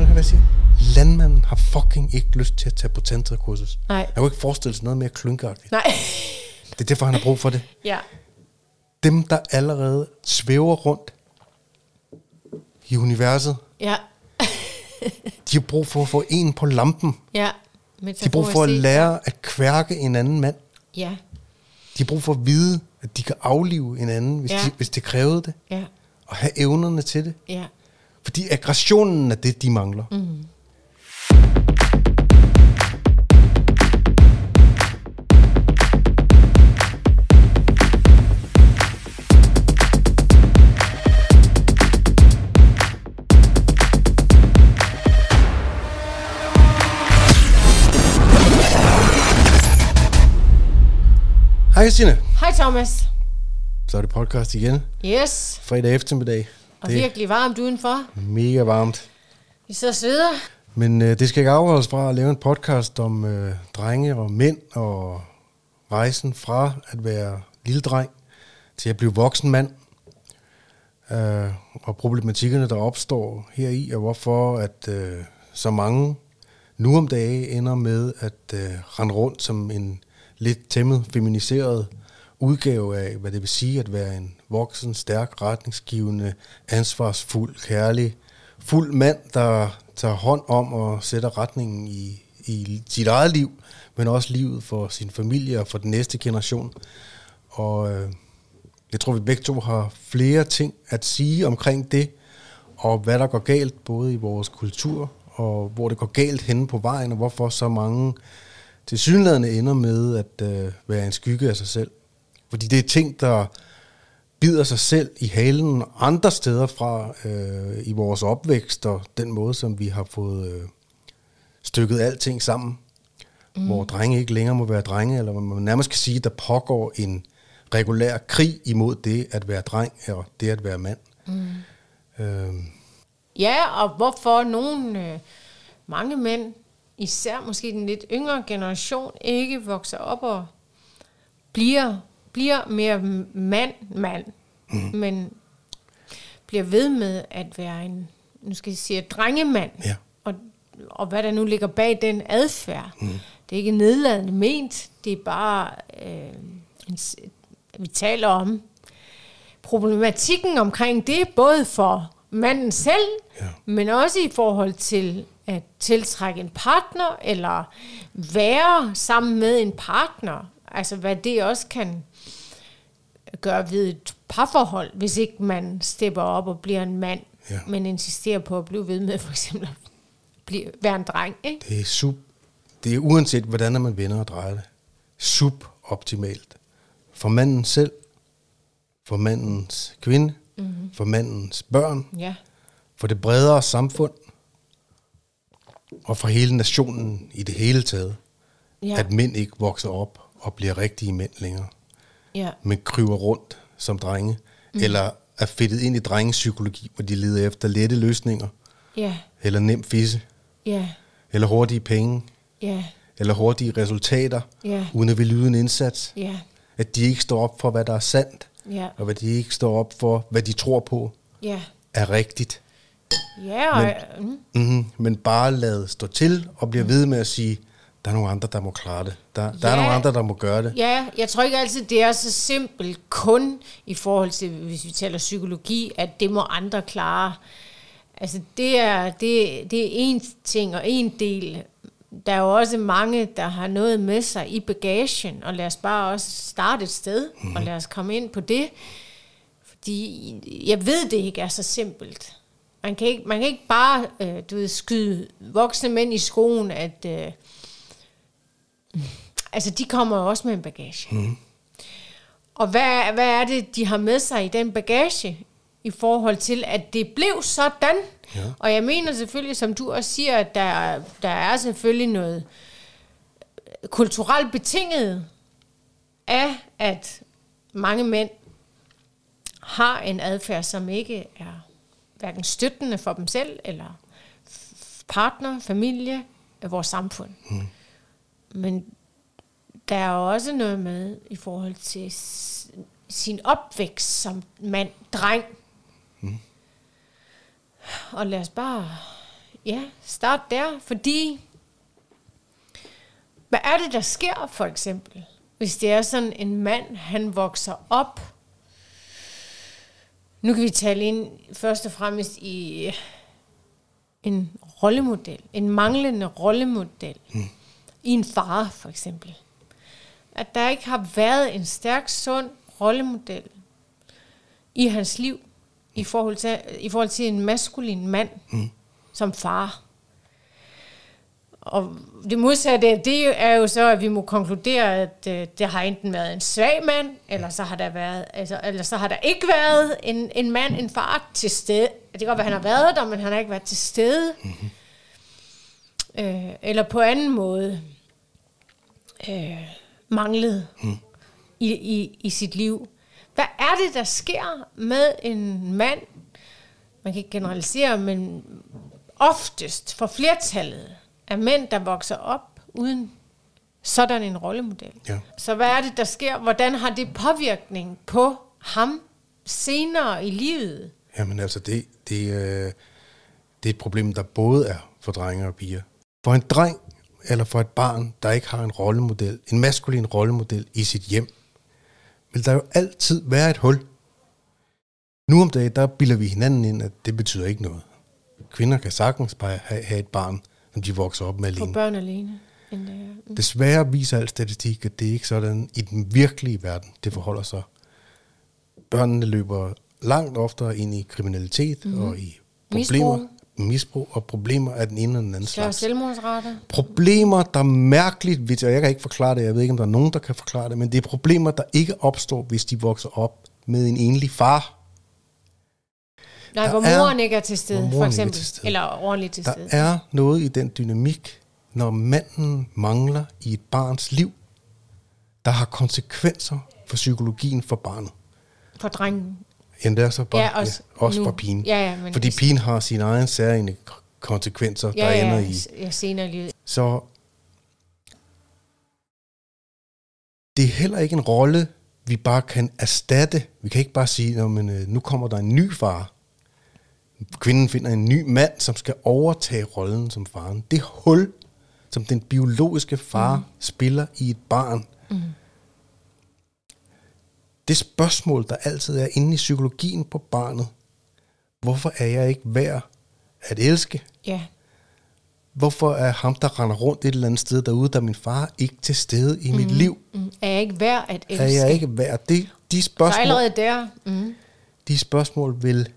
At høre, hvad jeg siger. Landmanden har fucking ikke lyst til at tage på tantrakursus. Nej. Jeg kunne ikke forestille sig noget mere klynkeagtigt. Nej. Det er derfor, han har brug for det. ja. Dem, der allerede svæver rundt i universet, Ja. de har brug for at få en på lampen. Ja. De har brug for at lære at kværke en anden mand. Ja. De har brug for at vide, at de kan aflive en anden, hvis, Ja. de, hvis det krævede det. Ja. Og have evnerne til det. Ja. Fordi aggressionen er det, de mangler. Mm. Hej Christine. Hej Thomas. Så er det podcast igen. Yes. Fredag eftermiddag. Og det virkelig varmt udenfor. mega varmt. Vi så sveder. Men øh, det skal ikke afholde os fra at lave en podcast om øh, drenge og mænd og rejsen fra at være lille dreng til at blive voksen mand. Øh, og problematikkerne, der opstår her i, og hvorfor at øh, så mange nu om dage ender med at øh, rende rundt som en lidt tæmmet, feminiseret udgave af, hvad det vil sige at være en voksen, stærk, retningsgivende, ansvarsfuld, kærlig, fuld mand, der tager hånd om og sætter retningen i, i sit eget liv, men også livet for sin familie og for den næste generation. Og øh, jeg tror, vi begge to har flere ting at sige omkring det, og hvad der går galt både i vores kultur, og hvor det går galt henne på vejen, og hvorfor så mange til synlædende ender med at øh, være en skygge af sig selv. Fordi det er ting, der bider sig selv i halen andre steder fra øh, i vores opvækst, og den måde, som vi har fået øh, stykket alting sammen. Mm. Hvor drenge ikke længere må være drenge, eller man nærmest kan sige, at der pågår en regulær krig imod det at være dreng, og det at være mand. Mm. Øh, Ja, og hvorfor nogle, øh, mange mænd, især måske den lidt yngre generation, ikke vokser op og bliver, bliver mere mand, mand, mm. men bliver ved med at være en, nu skal jeg sige, drengemand. Ja. Og, og hvad der nu ligger bag den adfærd. Mm. Det er ikke nedladende ment, det er bare, øh, en, vi taler om problematikken omkring det, både for manden selv, Ja. men også i forhold til at tiltrække en partner, eller være sammen med en partner. Altså hvad det også kan gøre ved et parforhold, hvis ikke man stepper op og bliver en mand, Ja. men insisterer på at blive ved med for eksempel at blive, være en dreng. Ikke? Det er sub. Det er uanset, hvordan man vender og drejer det. Suboptimalt. For manden selv, for mandens kvinde, mm-hmm. for mandens børn, Ja. for det bredere samfund, og for hele nationen i det hele taget. Ja. At mænd ikke vokser op og bliver rigtige mænd længere, ja. men kryver rundt som drenge, mm. eller er fedtet ind i drengepsykologi, hvor de leder efter lette løsninger, Ja. eller nem fisse, Ja. eller hurtige penge, Ja. eller hurtige resultater, Ja. uden at ville yde en indsats. Ja. At de ikke står op for, hvad der er sandt, Ja. og hvad de ikke står op for, hvad de tror på, Ja. er rigtigt. Ja, og, mm, Mm-hmm. Men bare lade stå til og blive ved med at sige, der er nogle andre, der må klare det. Der, der er Ja. nogle andre, der må gøre det. ja, jeg tror ikke altid, det er så simpelt kun i forhold til, hvis vi taler psykologi, at det må andre klare. Altså, det er, det, det er en ting og en del. Der er jo også mange, der har noget med sig i bagagen, og lad os bare også starte et sted, mm. og lad os komme ind på det. Fordi jeg ved, det ikke er så simpelt. Man kan ikke, man kan ikke bare øh, du ved, skyde voksne mænd i skoen, at øh, altså de kommer jo også med en bagage. Mm. Og hvad, hvad er det, de har med sig i den bagage, i forhold til, at det blev sådan? Ja. Og jeg mener selvfølgelig, som du også siger, at der, der er selvfølgelig noget kulturelt betinget af, at mange mænd har en adfærd, som ikke er hverken støttende for dem selv, eller partner, familie, vores samfund. Mm. Men der er også noget med i forhold til sin opvækst som mand, dreng. Mm. Og lad os bare Ja, start der, fordi hvad er det, der sker for eksempel, hvis det er sådan en mand, han vokser op, nu kan vi tale ind først og fremmest i en rollemodel, en manglende rollemodel, mm. I en far for eksempel. At der ikke har været en stærk, sund rollemodel i hans liv, i forhold til, i forhold til en maskulin mand mm. som far. Og det modsatte, det er jo så, at vi må konkludere, at øh, det har enten været en svag mand, eller så har der været, altså, eller så har der ikke været en, en mand, en far til stede. Det kan godt være, at han har været der, men han har ikke været til stede. Mm-hmm. Øh, eller på anden måde øh, manglet mm. i, i, i sit liv. Hvad er det, der sker med en mand, man kan ikke generalisere, men oftest for flertallet af mænd, der vokser op uden sådan en rollemodel. Ja. Så hvad er det, der sker? Hvordan har det påvirkning på ham senere i livet? Jamen altså, det, det, øh, det er et problem, der både er for drenge og piger. For en dreng eller for et barn, der ikke har en rollemodel, en maskulin rollemodel i sit hjem, vil der jo altid være et hul. Nu om dagen, der bilder vi hinanden ind, at det betyder ikke noget. Kvinder kan sagtens bare have, et barn, som de vokser op med alene. For børn alene. Mm. Desværre viser al statistik, at det er ikke sådan i den virkelige verden, det forholder sig. Børnene løber langt oftere ind i kriminalitet mm. og i problemer. Misbrug. Misbrug og problemer af den ene eller den anden slags. selvmordsrate. Problemer, der mærkeligt, hvis jeg kan ikke forklare det, jeg ved ikke, om der er nogen, der kan forklare det, men det er problemer, der ikke opstår, hvis de vokser op med en enlig far. Nej, der hvor moren er, ikke er til stede, for eksempel. Stede. Eller ordentligt til der stede. Der er noget i den dynamik, når manden mangler i et barns liv, der har konsekvenser for psykologien for barnet. For drengen. Ja, det er så bare, ja, også, ja, også for pigen. Ja, ja, men Fordi pigen har sine egne særlige konsekvenser, ja, der ja, ender i. Ja, senere livet. Så det er heller ikke en rolle, vi bare kan erstatte. Vi kan ikke bare sige, at øh, nu kommer der en ny far. Kvinden finder en ny mand, som skal overtage rollen som faren. Det hul, som den biologiske far mm. spiller i et barn, mm det spørgsmål, der altid er inde i psykologien på barnet. Hvorfor er jeg ikke værd at elske? Ja. Hvorfor er ham, der render rundt et eller andet sted derude, der er min far ikke til stede i mm. mit liv? Mm. Er jeg ikke værd at elske? Er jeg ikke værd? Det, de spørgsmål, Så allerede der. Mm. De spørgsmål vil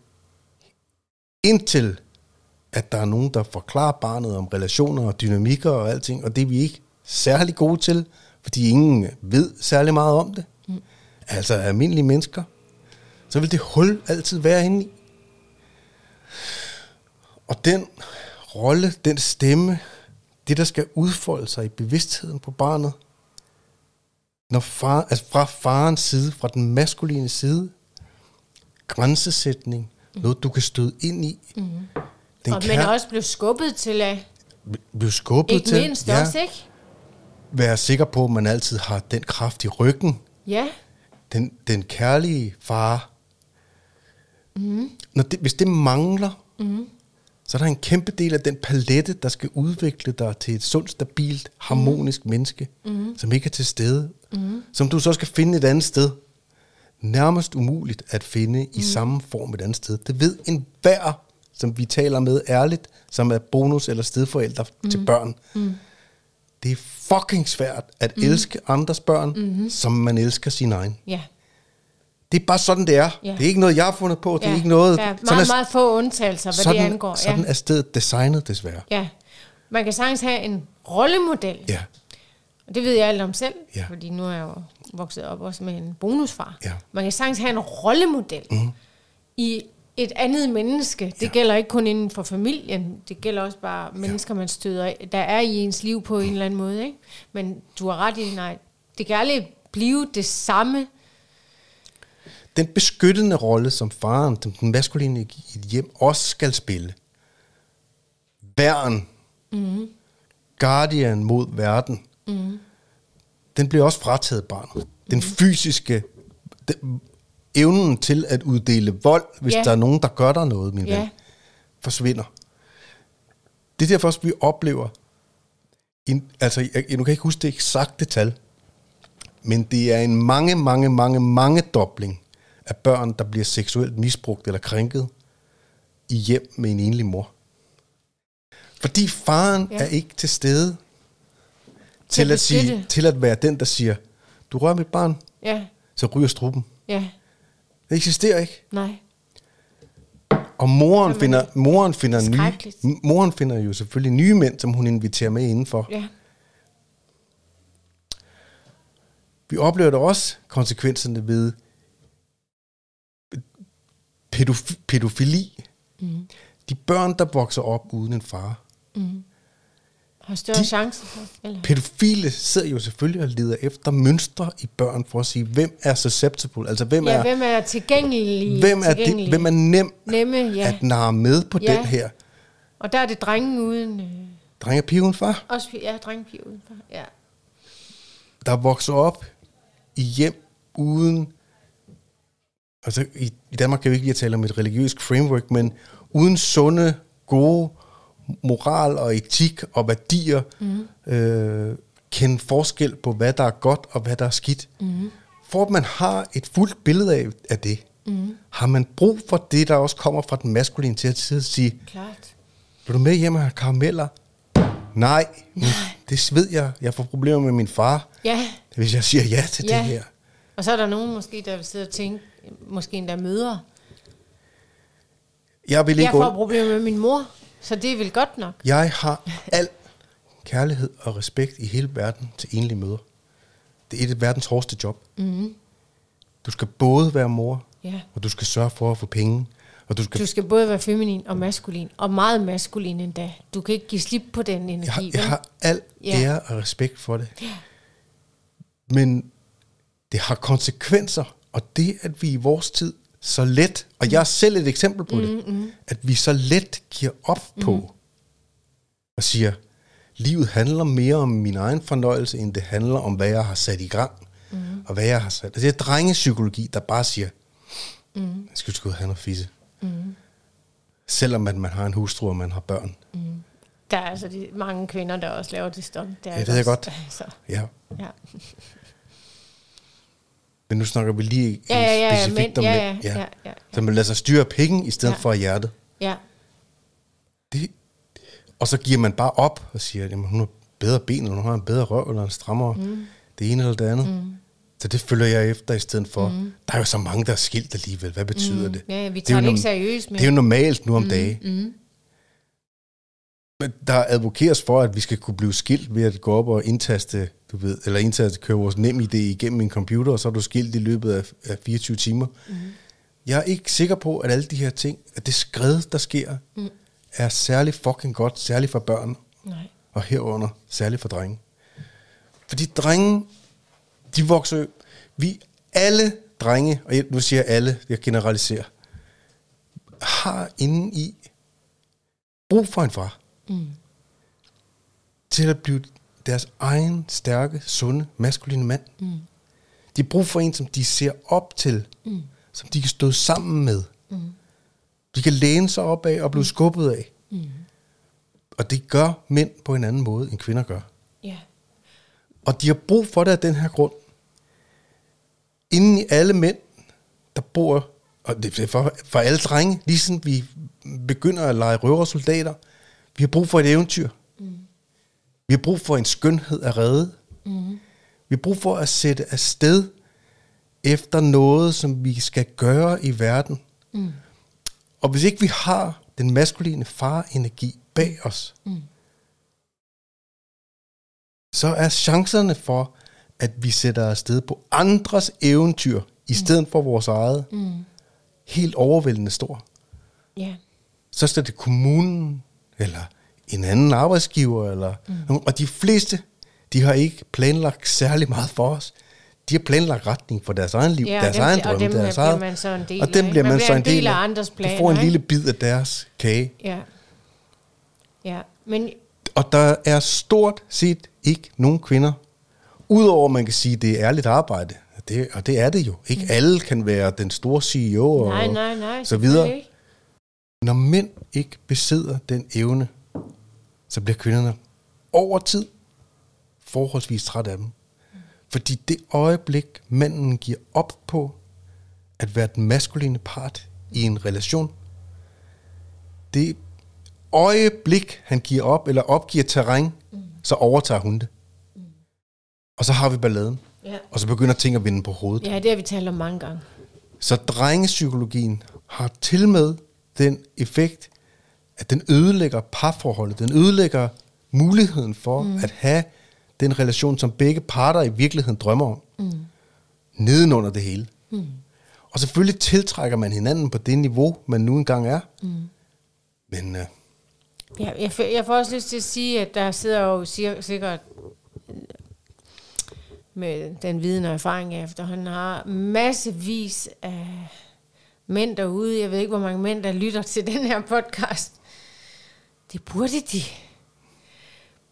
indtil at der er nogen, der forklarer barnet om relationer og dynamikker og alting, og det er vi ikke særlig gode til, fordi ingen ved særlig meget om det altså almindelige mennesker, så vil det hul altid være inde i. Og den rolle, den stemme, det der skal udfolde sig i bevidstheden på barnet, når far, altså fra farens side, fra den maskuline side, grænsesætning, mm. noget du kan støde ind i. Mm. Den og kan, men også blive skubbet til at... Blive skubbet ikke til. Ikke mindst ja, også, ikke? Være sikker på, at man altid har den kraft i ryggen. Ja den, den kærlige far, mm. når det, hvis det mangler, mm. så er der en kæmpe del af den palette, der skal udvikle dig til et sundt, stabilt, harmonisk mm. menneske, mm. som ikke er til stede, mm. som du så skal finde et andet sted. Nærmest umuligt at finde i mm. samme form et andet sted. Det ved en hver, som vi taler med ærligt, som er bonus- eller stedforældre mm. til børn. Mm det er fucking svært at mm. elske andres børn, mm-hmm. som man elsker sin egen. Ja. Det er bare sådan, det er. Ja. Det er ikke noget, jeg har fundet på. Det ja. er ikke noget... Ja, meget, sådan er, meget få undtagelser, hvad sådan, det angår. Sådan ja. er stedet designet, desværre. Ja. Man kan sagtens have en rollemodel. Ja. Og det ved jeg alt om selv, ja. fordi nu er jeg jo vokset op også med en bonusfar. Ja. Man kan sagtens have en rollemodel mm. i et andet menneske. Det ja. gælder ikke kun inden for familien, det gælder også bare mennesker, ja. man støder der er i ens liv på en eller anden måde. Ikke? Men du har ret i, nej, det kan aldrig blive det samme. Den beskyttende rolle, som faren, den maskuline i et hjem, også skal spille. Værn. Mm. Guardian mod verden. Mm. Den bliver også frataget barnet. Den mm. fysiske, den, evnen til at uddele vold, hvis ja. der er nogen, der gør der noget, min ja. ven, forsvinder. det er derfor også, vi oplever, en, altså, jeg, nu kan jeg ikke huske det eksakte tal, men det er en mange, mange, mange, mange dobling af børn, der bliver seksuelt misbrugt eller krænket i hjem med en enlig mor. Fordi faren ja. Er ikke til stede Til til at sige, til at være den, der siger, du rører mit barn, Ja, så ryger struben. ja, Det eksisterer ikke. nej. Og moren finder, moren finder, nye, moren finder jo selvfølgelig nye mænd, som hun inviterer med indenfor. Ja, Vi oplever da også konsekvenserne ved pædof- pædofili. Mm. De børn, der vokser op uden en far. Har større De- chance for, eller? Pædofile sidder jo selvfølgelig og leder efter mønstre i børn for at sige, hvem er susceptible, altså hvem Ja, er, hvem er tilgængelig? hvem er, det, tilgængelig? hvem er nem Nemme, ja. at narre med på Ja. den her. Og der er det drengen uden... Øh, Dreng og pige uden far, også, ja, drengepiger udenfor. Ja. der vokser op i hjem uden... Altså i, i Danmark kan vi ikke lige tale om et religiøst framework, men uden sunde, gode moral og etik og værdier, mm. øh, kende forskel på, hvad der er godt og hvad der er skidt. Mm. For at man har et fuldt billede af, af det, mm. har man brug for det, der også kommer fra den maskuline til at sige, Klart. vil du med hjem og have karameller? Nej, Nej, det ved jeg. Jeg får problemer med min far, Ja, hvis jeg siger ja til ja. det her. Og så er der nogen måske, der vil sidde og tænke, måske endda mødre. Jeg vil Jeg ikke får und- problemer med min mor, så det er vel godt nok. Jeg har al kærlighed og respekt i hele verden til enlige møder. Det er et af verdens hårdeste job. Mm. Du skal både være mor, Ja. og du skal sørge for at få penge, og du skal... Du skal både være feminin og maskulin, og meget maskulin endda. Du kan ikke give slip på den energi. jeg, har, jeg har al Ja. ære og respekt for det. Men det har konsekvenser, og det, at vi i vores tid så let, og jeg er selv et eksempel på det, Mm, at vi så let giver op på og siger, livet handler mere om min egen fornøjelse, end det handler om, hvad jeg har sat i gang, mm. og hvad jeg har sat. Altså, det er drengepsykologi, der bare siger, mm. jeg skal sgu have noget fisse. Mm. Selvom at man har en hustru, og man har børn. Der er altså de, mange kvinder, der også laver det stunt. Det er Ja, det der ved jeg godt. Så, Ja. ja. Men nu snakker vi lige Ja, ja, ja, specifikt men, om ja, ja, mænd. ja, ja, ja, Så man lader sig styre penge i stedet Ja. for hjertet. ja. Det, og så giver man bare op og siger, at hun har bedre ben, eller hun har en bedre røv, eller en strammere mm. det ene eller det andet. Mm. Så det følger jeg efter i stedet for. Mm. Der er jo så mange, der er skilt alligevel. Hvad betyder Mm. det? Ja, vi er tager jo det ikke seriøst, men... Det er jo normalt nu om mm. dagen. Mm. Men der advokeres for, at vi skal kunne blive skilt ved at gå op og indtaste, du ved, eller indtaste, køre vores nem idé igennem en computer, og så er du skilt i løbet af, af 24 timer. Mm. Jeg er ikke sikker på, at alle de her ting, at det skred, der sker, mm. er særlig fucking godt, særligt for børn, Nej. og herunder særligt for drenge. Fordi drenge, de vokser vi alle drenge, og jeg, nu siger jeg alle, jeg generaliserer, har inde i brug for en far. Mm. Til at blive deres egen stærke, sunde, maskuline mand. Mm. De har brug for en, som de ser op til, mm. som de kan stå sammen med. Mm. De kan læne sig op af og blive skubbet af. Mm. Og det gør mænd på en anden måde, end kvinder gør. Ja. Og de har brug for det af den her grund. Inden i alle mænd, der bor, og det er for, for alle drenge, ligesom vi begynder at lege røversoldater, vi har brug for et eventyr. Mm. Vi har brug for en skønhed at redde. Mm. Vi har brug for at sætte afsted efter noget, som vi skal gøre i verden. Mm. Og hvis ikke vi har den maskuline farenergi bag os, mm. så er chancerne for, at vi sætter afsted på andres eventyr, i stedet for vores eget, mm. helt overvældende stor. Ja. Så er det kommunen, eller en anden arbejdsgiver, eller mm. og de fleste, de har ikke planlagt særlig meget for os. De har planlagt retning for deres egen liv, Ja, og deres dem egen bliver- og drømme, dem deres bliver man så en del og dem af, bliver man, Man så bliver en del af. andres planer, får en ikke? lille bid af deres kage. Ja. Ja. Men Og der er stort set ikke nogen kvinder, udover man kan sige, at det er ærligt arbejde. Det, og det er det jo. Ikke alle kan være den store CEO og nej, nej, nej. så videre. ikke. Når mænd ikke besidder den evne så bliver kvinderne over tid forholdsvis træt af dem. Fordi det øjeblik, manden giver op på at være den maskuline part i en relation, det øjeblik, han giver op, eller opgiver terræn, mm. så overtager hun det. Mm. Og så har vi balladen. Ja. Og så begynder ting at vinde på hovedet. ja, det har vi talt om mange gange. Så drengepsykologien har til med den effekt, at den ødelægger parforholdet. Den ødelægger muligheden for mm. at have den relation, som begge parter i virkeligheden drømmer om. Mm. Nedenunder det hele. Mm. Og selvfølgelig tiltrækker man hinanden på det niveau, man nu engang er. Mm. Men øh, Ja, jeg, jeg får også lyst til at sige, at der sidder jo sikkert øh, med den viden og erfaring jeg efterhånden har massevis af mænd derude. Jeg ved ikke, hvor mange mænd, der lytter til den her podcast. Det burde de.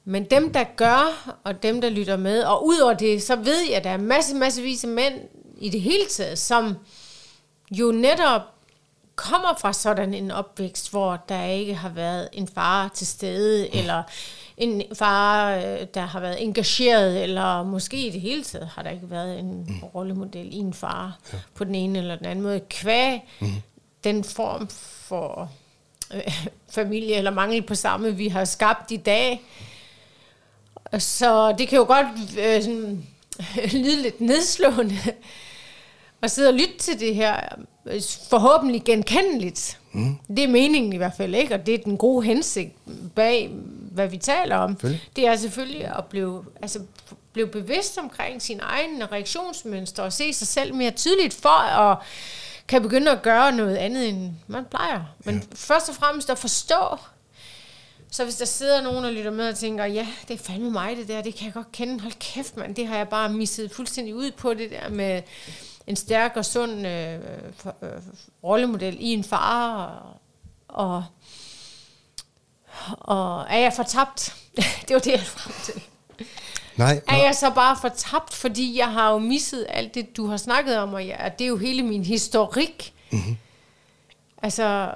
Men dem, der gør, og dem, der lytter med, og udover det, så ved jeg, at der er masse, massevis af mænd i det hele taget, som jo netop kommer fra sådan en opvækst, hvor der ikke har været en far til stede, eller en far, øh, der har været engageret, eller måske i det hele taget har der ikke været en rollemodel i en far ja. på den ene eller den anden måde. Kvæg mm. den form for øh, familie eller mangel på samme, vi har skabt i dag. Så det kan jo godt øh, sådan, lyde lidt nedslående at sidde og lytte til det her, øh, forhåbentlig genkendeligt. Mm. Det er meningen i hvert fald ikke, og det er den gode hensigt bag, hvad vi taler om. Det er selvfølgelig at blive, altså, blive bevidst omkring sin egen reaktionsmønster og se sig selv mere tydeligt for at kan begynde at gøre noget andet, end man plejer. Men ja. først og fremmest at forstå, så hvis der sidder nogen og lytter med og tænker, ja, det er fandme mig det der, det kan jeg godt kende, hold kæft mand, det har jeg bare misset fuldstændig ud på, det der med en stærk og sund øh, for, øh, rollemodel i en far, og, og, og er jeg fortabt? det var det, jeg frem til. nej, Er nej. jeg så bare fortabt, fordi jeg har jo misset alt det, du har snakket om, og jeg, det er jo hele min historik. Mm-hmm. Altså,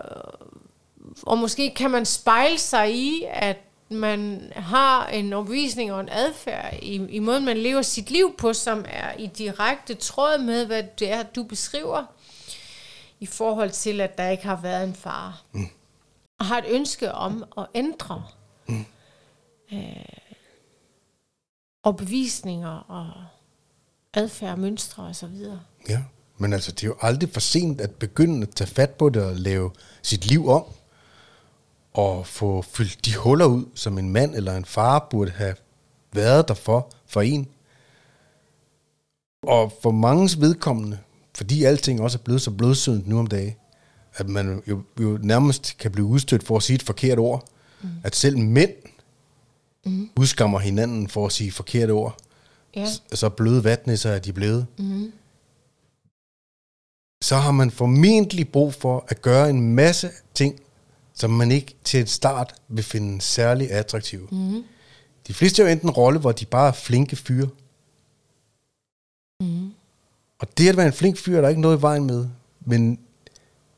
og måske kan man spejle sig i, at man har en overbevisning og en adfærd i, i måden, man lever sit liv på, som er i direkte tråd med, hvad det er, du beskriver, i forhold til, at der ikke har været en far. Mm. Og har et ønske om at ændre mm. øh, overbevisninger og adfærd, mønstre og så videre. Ja, men altså, det er jo aldrig for sent at begynde at tage fat på det og lave sit liv om. Og få fyldt de huller ud, som en mand eller en far burde have været der for, for en. Og for manges vedkommende, fordi alting også er blevet så blodsødent nu om dagen, at man jo, jo nærmest kan blive udstødt for at sige et forkert ord. Mm. At selv mænd mm. udskammer hinanden for at sige forkerte ord. Ja. S- Så bløde vatnisser er de blevet. Mm. Så har man formentlig brug for at gøre en masse ting, som man ikke til et start vil finde særlig attraktive. Mm. De fleste er jo enten en rolle, hvor de bare er flinke fyre. Mm. Og det at være en flink fyr, er der ikke noget i vejen med. Men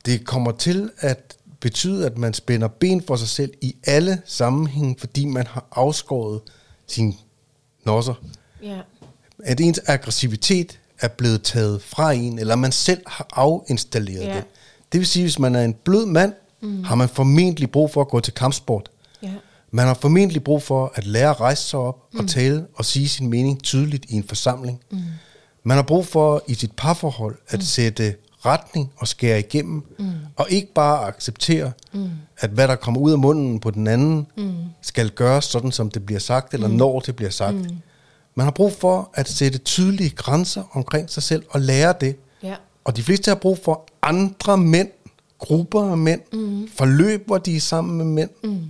det kommer til at betyde, at man spænder ben for sig selv i alle sammenhænge, fordi man har afskåret sine nosser. Ja. At ens aggressivitet er blevet taget fra en, eller man selv har afinstalleret Ja. det. Det vil sige, hvis man er en blød mand, mm. har man formentlig brug for at gå til kampsport. Ja. Man har formentlig brug for at lære at rejse sig op mm. og tale og sige sin mening tydeligt i en forsamling. Mm. Man har brug for i sit parforhold at mm. sætte retning og skære igennem, mm. og ikke bare acceptere, mm. at hvad der kommer ud af munden på den anden, mm. skal gøres sådan, som det bliver sagt, eller mm. når det bliver sagt. Mm. Man har brug for at sætte tydelige grænser omkring sig selv og lære det. Ja. Og de fleste har brug for andre mænd, grupper af mænd, mm. forløb, hvor de er sammen med mænd, mm.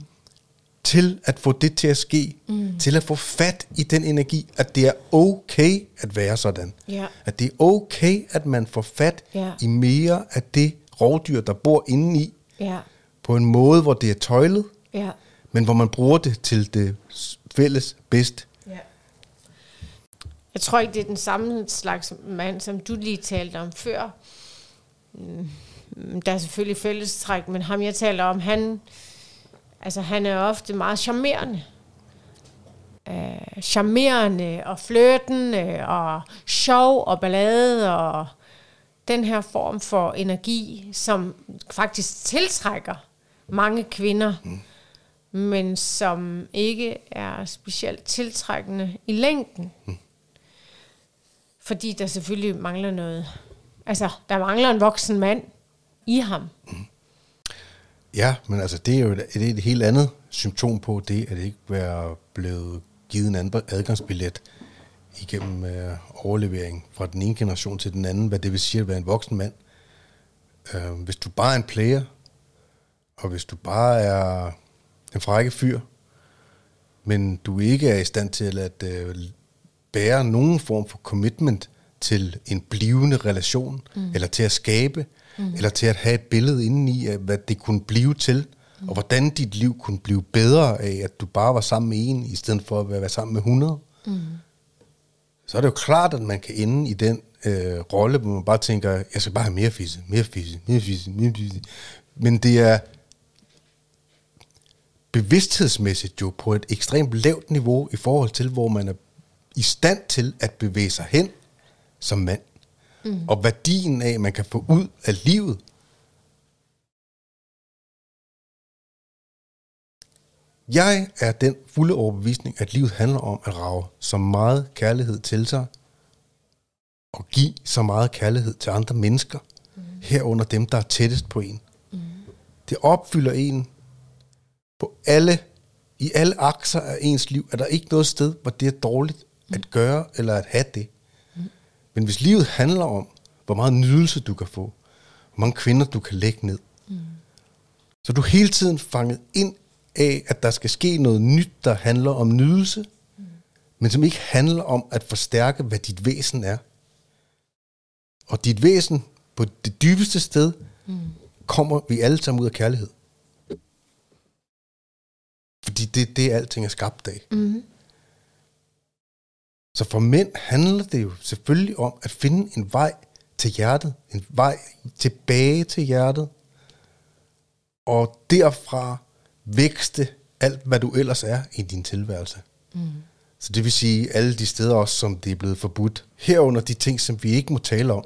til at få det til at ske, mm. til at få fat i den energi, at det er okay at være sådan. Ja. At det er okay, at man får fat Ja. i mere af det rovdyr, der bor inde i, Ja. på en måde, hvor det er tøjlet, Ja. men hvor man bruger det til det fælles bedst. Ja. Jeg tror ikke, det er den samme slags mand, som du lige talte om før. Mm, Der er selvfølgelig fællestræk, men ham jeg taler om, han Altså, han er ofte meget charmerende. Øh, charmerende og flirtende og sjov og ballade og den her form for energi, som faktisk tiltrækker mange kvinder, mm. men som ikke er specielt tiltrækkende i længden. Mm. Fordi der selvfølgelig mangler noget. Altså, der mangler en voksen mand i ham. Mm. Ja, men altså, det er jo et, et, et helt andet symptom på det, at det ikke være blevet givet en anden adgangsbillet igennem øh, overlevering fra den ene generation til den anden, hvad det vil sige at være en voksen mand. Øh, hvis du bare er en player, og hvis du bare er en frække fyr, men du ikke er i stand til at øh, bære nogen form for commitment til en blivende relation, mm. eller til at skabe, mm. eller til at have et billede indeni af, hvad det kunne blive til, mm. og hvordan dit liv kunne blive bedre af, at du bare var sammen med en, i stedet for at være sammen med 100. Mm. Så er det jo klart, at man kan ende i den øh, rolle, hvor man bare tænker, jeg skal bare have mere fisse, mere fisse, mere fisse, mere fisse. Men det er bevidsthedsmæssigt jo på et ekstremt lavt niveau i forhold til, hvor man er i stand til at bevæge sig hen som mand. Mm. Og værdien af, man kan få ud af livet. Jeg er den fulde overbevisning, at livet handler om at rave så meget kærlighed til sig, og give så meget kærlighed til andre mennesker, mm. herunder dem, der er tættest på en. Mm. Det opfylder en på alle, i alle akser af ens liv, er der ikke noget sted, hvor det er dårligt at mm. gøre eller at have det. Men hvis livet handler om, hvor meget nydelse du kan få, hvor mange kvinder du kan lægge ned, mm. så er du hele tiden fanget ind af, at der skal ske noget nyt, der handler om nydelse, mm. men som ikke handler om at forstærke, hvad dit væsen er. Og dit væsen på det dybeste sted, mm. kommer vi alle sammen ud af kærlighed. Fordi det det, alting er skabt af. Mm. Så for mænd handler det jo selvfølgelig om at finde en vej til hjertet, en vej tilbage til hjertet, og derfra vækste alt, hvad du ellers er i din tilværelse. Mm. Så det vil sige alle de steder også, som det er blevet forbudt. Herunder de ting, som vi ikke må tale om.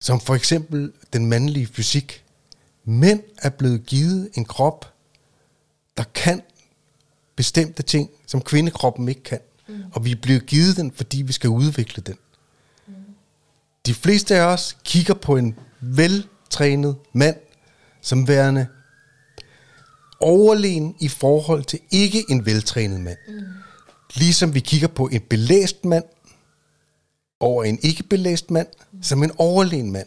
Som for eksempel den mandlige fysik. Mænd er blevet givet en krop, der kan bestemte ting, som kvindekroppen ikke kan. Mm. Og vi er blevet givet den, fordi vi skal udvikle den. Mm. De fleste af os kigger på en veltrænet mand, som værende overlegen i forhold til ikke en veltrænet mand. Mm. Ligesom vi kigger på en belæst mand over en ikke belæst mand, mm. som en overlegen mand.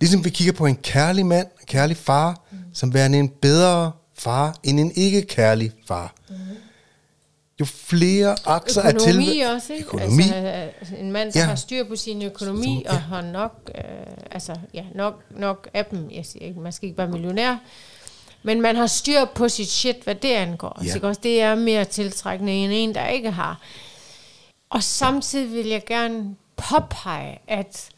Ligesom vi kigger på en kærlig mand, en kærlig far, mm. som værende en bedre far end en ikke kærlig far. Mm. Jo flere akser er til... Økonomi også, ikke? Økonomi. Altså, en mand, der ja. har styr på sin økonomi, ja. og har nok, øh, altså, ja, nok, nok af dem, jeg siger ikke, man skal ikke være millionær, men man har styr på sit shit, hvad det angår. Ja. Så også det er mere tiltrækkende end en, der ikke har. Og samtidig vil jeg gerne påpege, at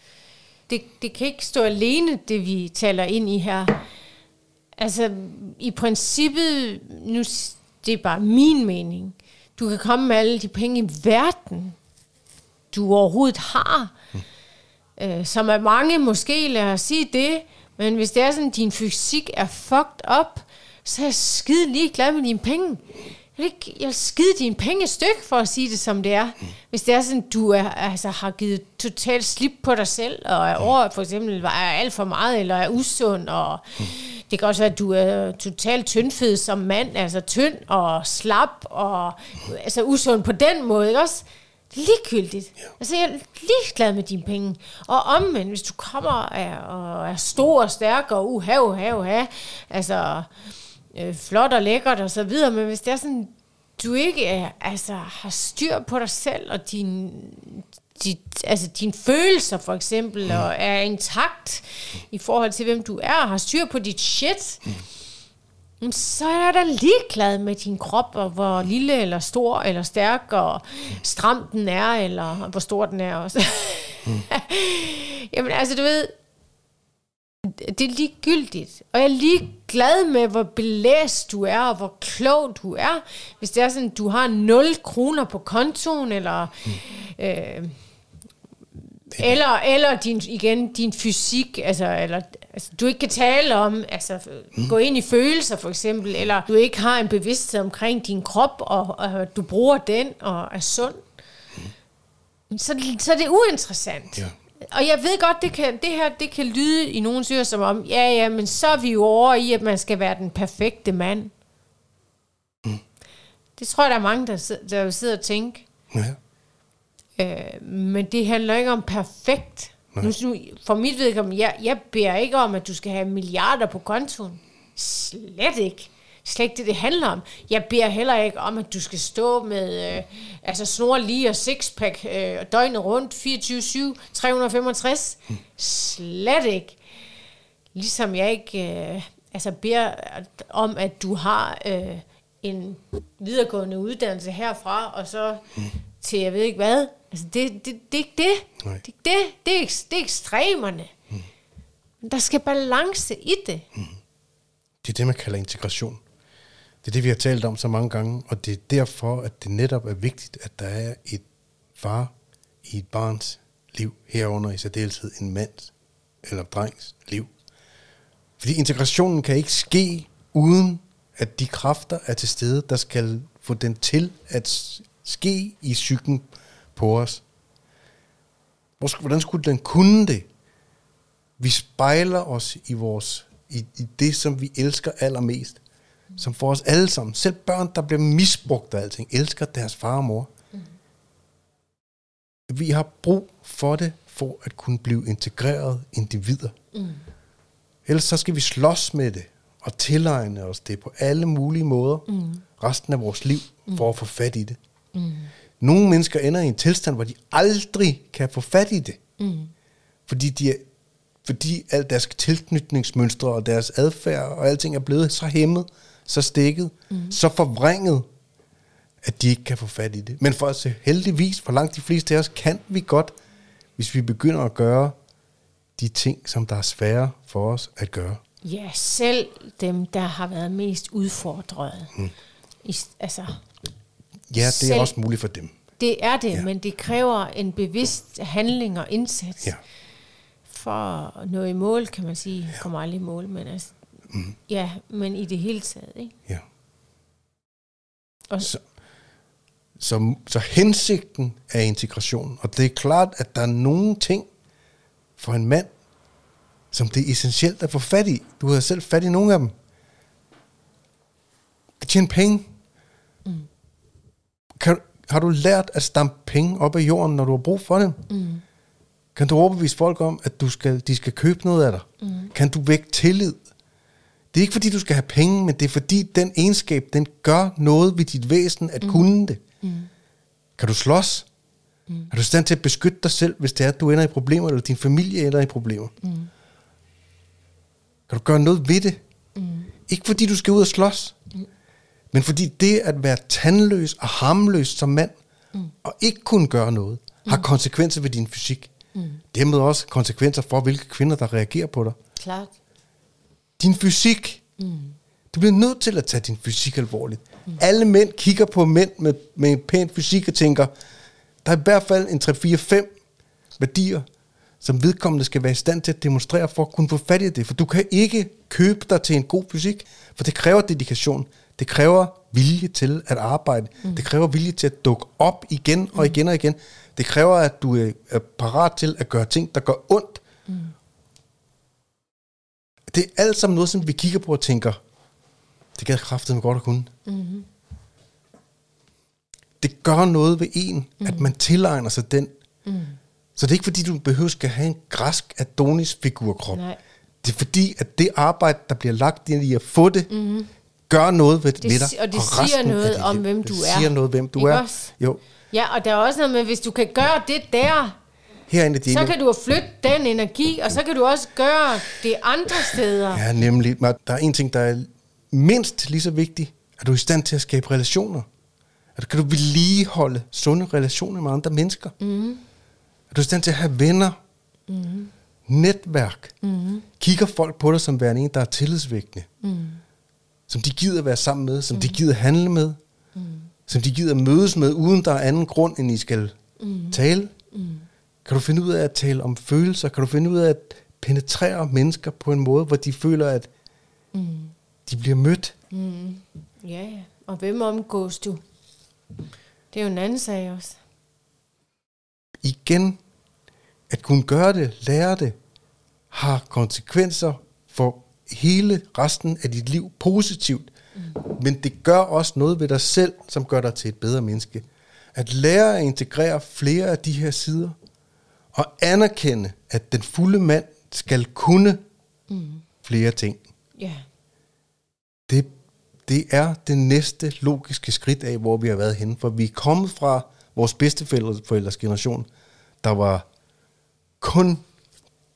det, det kan ikke stå alene, det vi taler ind i her. Altså, i princippet, nu det er bare min mening, du kan komme med alle de penge i verden, du overhovedet har, mm. øh, som er mange måske, lad os sige det, men hvis det er sådan, at din fysik er fucked up, så er jeg skide lige glad med dine penge. Jeg vil, ikke, jeg vil skide dine penge styk, for at sige det som det er. Hvis det er sådan, du er, altså, har givet totalt slip på dig selv, og er over, for eksempel er alt for meget, eller er usund, og det kan også være, at du er totalt tyndfed som mand, altså tynd og slap, og altså usund på den måde, ikke også? ligegyldigt. Ja. Altså, jeg er ligeglad med dine penge. Og omvendt, hvis du kommer og er stor og stærk og uha, uha, uha, altså øh, flot og lækkert og så videre, men hvis det er sådan, du ikke er, altså, har styr på dig selv og din, dit, altså dine følelser for eksempel, mm. og er intakt i forhold til, hvem du er, og har styr på dit shit, mm så er da ligeglad med din krop, og hvor lille eller stor eller stærk og stram den er, eller hvor stor den er også. Mm. Jamen altså, du ved, det er ligegyldigt. Og jeg er lige glad med, hvor belæst du er, og hvor klog du er. Hvis det er sådan, du har 0 kroner på kontoen, eller... Mm. Øh, eller, eller din, igen, din fysik, altså, eller, altså, du ikke kan tale om, altså, mm. gå ind i følelser for eksempel, eller du ikke har en bevidsthed omkring din krop, og, og du bruger den, og er sund, mm. så, så er det uinteressant. Ja. Og jeg ved godt, det, kan, det her det kan lyde i nogle syre som om, ja, ja, men så er vi jo over i, at man skal være den perfekte mand. Mm. Det tror jeg, der er mange, der, der sidder og tænker. Ja. Øh, men det handler ikke om perfekt. Nu, for mit vedkommende, jeg, jeg beder ikke om, at du skal have milliarder på kontoen. Slet ikke. Slet ikke det, det handler om. Jeg beder heller ikke om, at du skal stå med øh, altså snor lige og sixpack øh, døgnet rundt, 24-7, 365. Hmm. Slet ikke. Ligesom jeg ikke øh, altså beder om, at du har øh, en videregående uddannelse herfra, og så hmm. til jeg ved ikke hvad. Altså det, det, det, er ikke det. Nej. Det, det, det, er, det er ekstremerne. Hmm. Der skal balance i det. Hmm. Det er det, man kalder integration. Det er det, vi har talt om så mange gange, og det er derfor, at det netop er vigtigt, at der er et far i et barns liv, herunder i særdeleshed en mands eller drengs liv. Fordi integrationen kan ikke ske uden, at de kræfter er til stede, der skal få den til at ske i psyken på os. Hvordan skulle den kunne det? Vi spejler os i vores i, i det, som vi elsker allermest som for os alle sammen, selv børn, der bliver misbrugt af alting, elsker deres far og mor. Mm. Vi har brug for det, for at kunne blive integreret individer. Mm. Ellers så skal vi slås med det, og tilegne os det på alle mulige måder, mm. resten af vores liv, mm. for at få fat i det. Mm. Nogle mennesker ender i en tilstand, hvor de aldrig kan få fat i det. Mm. Fordi de er, fordi al deres tilknytningsmønstre og deres adfærd og alting er blevet så hæmmet, så stikket, mm. så forvrænget, at de ikke kan få fat i det. Men for os heldigvis, for langt de fleste af os, kan vi godt, hvis vi begynder at gøre de ting, som der er svære for os at gøre. Ja, selv dem, der har været mest udfordret. Mm. I, altså, ja, det selv, er også muligt for dem. Det er det, ja. men det kræver en bevidst handling og indsats. Ja. For at nå i mål, kan man sige. Ja. Kommer aldrig i mål, men altså, Mm. Ja, men i det hele taget, ikke? Ja. Og så, så, så hensigten er integration. Og det er klart, at der er nogle ting for en mand, som det er essentielt at få fat i. Du har selv fat i nogle af dem. At tjene penge. Kan, har du lært at stampe penge op af jorden, når du har brug for dem? Mm. Kan du overbevise folk om, at du skal, de skal købe noget af dig? Mm. Kan du vække tillid? Det er ikke fordi, du skal have penge, men det er fordi, den egenskab, den gør noget ved dit væsen at mm. kunne det. Mm. Kan du slås? Mm. Er du i stand til at beskytte dig selv, hvis det er, at du ender i problemer, eller din familie ender i problemer? Mm. Kan du gøre noget ved det? Mm. Ikke fordi du skal ud og slås. Men fordi det at være tandløs og harmløs som mand, mm. og ikke kunne gøre noget, mm. har konsekvenser ved din fysik. Mm. Dermed også konsekvenser for, hvilke kvinder, der reagerer på dig. Klart. Din fysik. Mm. Du bliver nødt til at tage din fysik alvorligt. Mm. Alle mænd kigger på mænd med, med en pæn fysik og tænker, der er i hvert fald en 3-4-5 værdier, som vedkommende skal være i stand til at demonstrere for at kunne få fat i det. For du kan ikke købe dig til en god fysik, for det kræver dedikation. Det kræver vilje til at arbejde. Mm. Det kræver vilje til at dukke op igen og igen og igen. Det kræver, at du er parat til at gøre ting, der gør ondt. Mm det er alt sammen noget, som vi kigger på og tænker, det gad kraftigt godt at kunne. Mm-hmm. Det gør noget ved en, mm. at man tilegner sig den. Mm. Så det er ikke fordi, du behøver at have en græsk Adonis figurkrop. Nej. Det er fordi, at det arbejde, der bliver lagt ind i at få det, mm. Gør noget ved, det, ved dig. Og det og siger noget om, hvem du er. Det siger noget, hvem du ikke er. Også? Jo. Ja, og der er også noget med, hvis du kan gøre det der, herinde i Så kan du flytte den energi, og så kan du også gøre det andre steder. Ja, nemlig. Der er en ting, der er mindst lige så vigtig. Er du i stand til at skabe relationer? Er kan du vedligeholde sunde relationer med andre mennesker? Mm. Er du i stand til at have venner? Mm. netværk. Mm. Kigger folk på dig som værende en, der er tillidsvægtende. Mm. Som de gider være sammen med, som mm. de gider handle med. Mm. Som de gider mødes med, uden der er anden grund, end I skal mm. tale. Mm. Kan du finde ud af at tale om følelser? Kan du finde ud af at penetrere mennesker på en måde, hvor de føler, at mm. de bliver mødt? Mm. Ja, ja. Og hvem omgås du? Det er jo en anden sag også. Igen, at kunne gøre det, lære det, har konsekvenser for hele resten af dit liv positivt. Mm. Men det gør også noget ved dig selv, som gør dig til et bedre menneske. At lære at integrere flere af de her sider, og anerkende, at den fulde mand skal kunne mm. flere ting. Yeah. Det, det er det næste logiske skridt af, hvor vi har været henne. For vi er kommet fra vores bedsteforældres generation, der var kun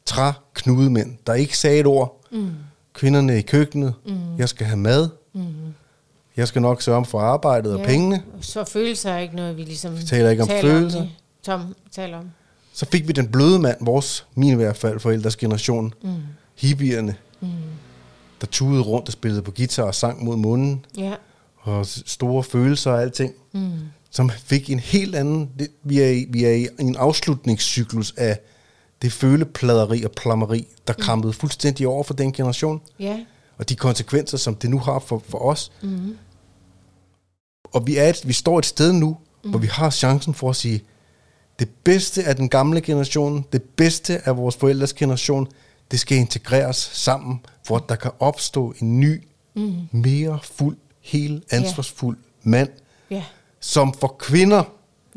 træ knudemænd, der ikke sagde et ord. Mm. Kvinderne i køkkenet, mm. jeg skal have mad, mm. jeg skal nok sørge om for arbejdet ja, og pengene. Så følelser er ikke noget, vi ligesom vi taler ikke om taler følelser. Om Tom taler om. Så fik vi den bløde mand, vores, min i hvert fald, forældres generation, mm. hippierne, mm. der tudede rundt og spillede på guitar og sang mod munden. Ja. Og store følelser og alting. Mm. Som fik en helt anden... Det, vi, er i, vi er i en afslutningscyklus af det følepladeri og plammeri, der mm. krampede fuldstændig over for den generation. Ja. Og de konsekvenser, som det nu har for, for os. Mm. Og vi, er et, vi står et sted nu, mm. hvor vi har chancen for at sige, det bedste af den gamle generation, det bedste af vores forældres generation, det skal integreres sammen, for at der kan opstå en ny, mm. mere fuld, helt ansvarsfuld yeah. mand, yeah. som for kvinder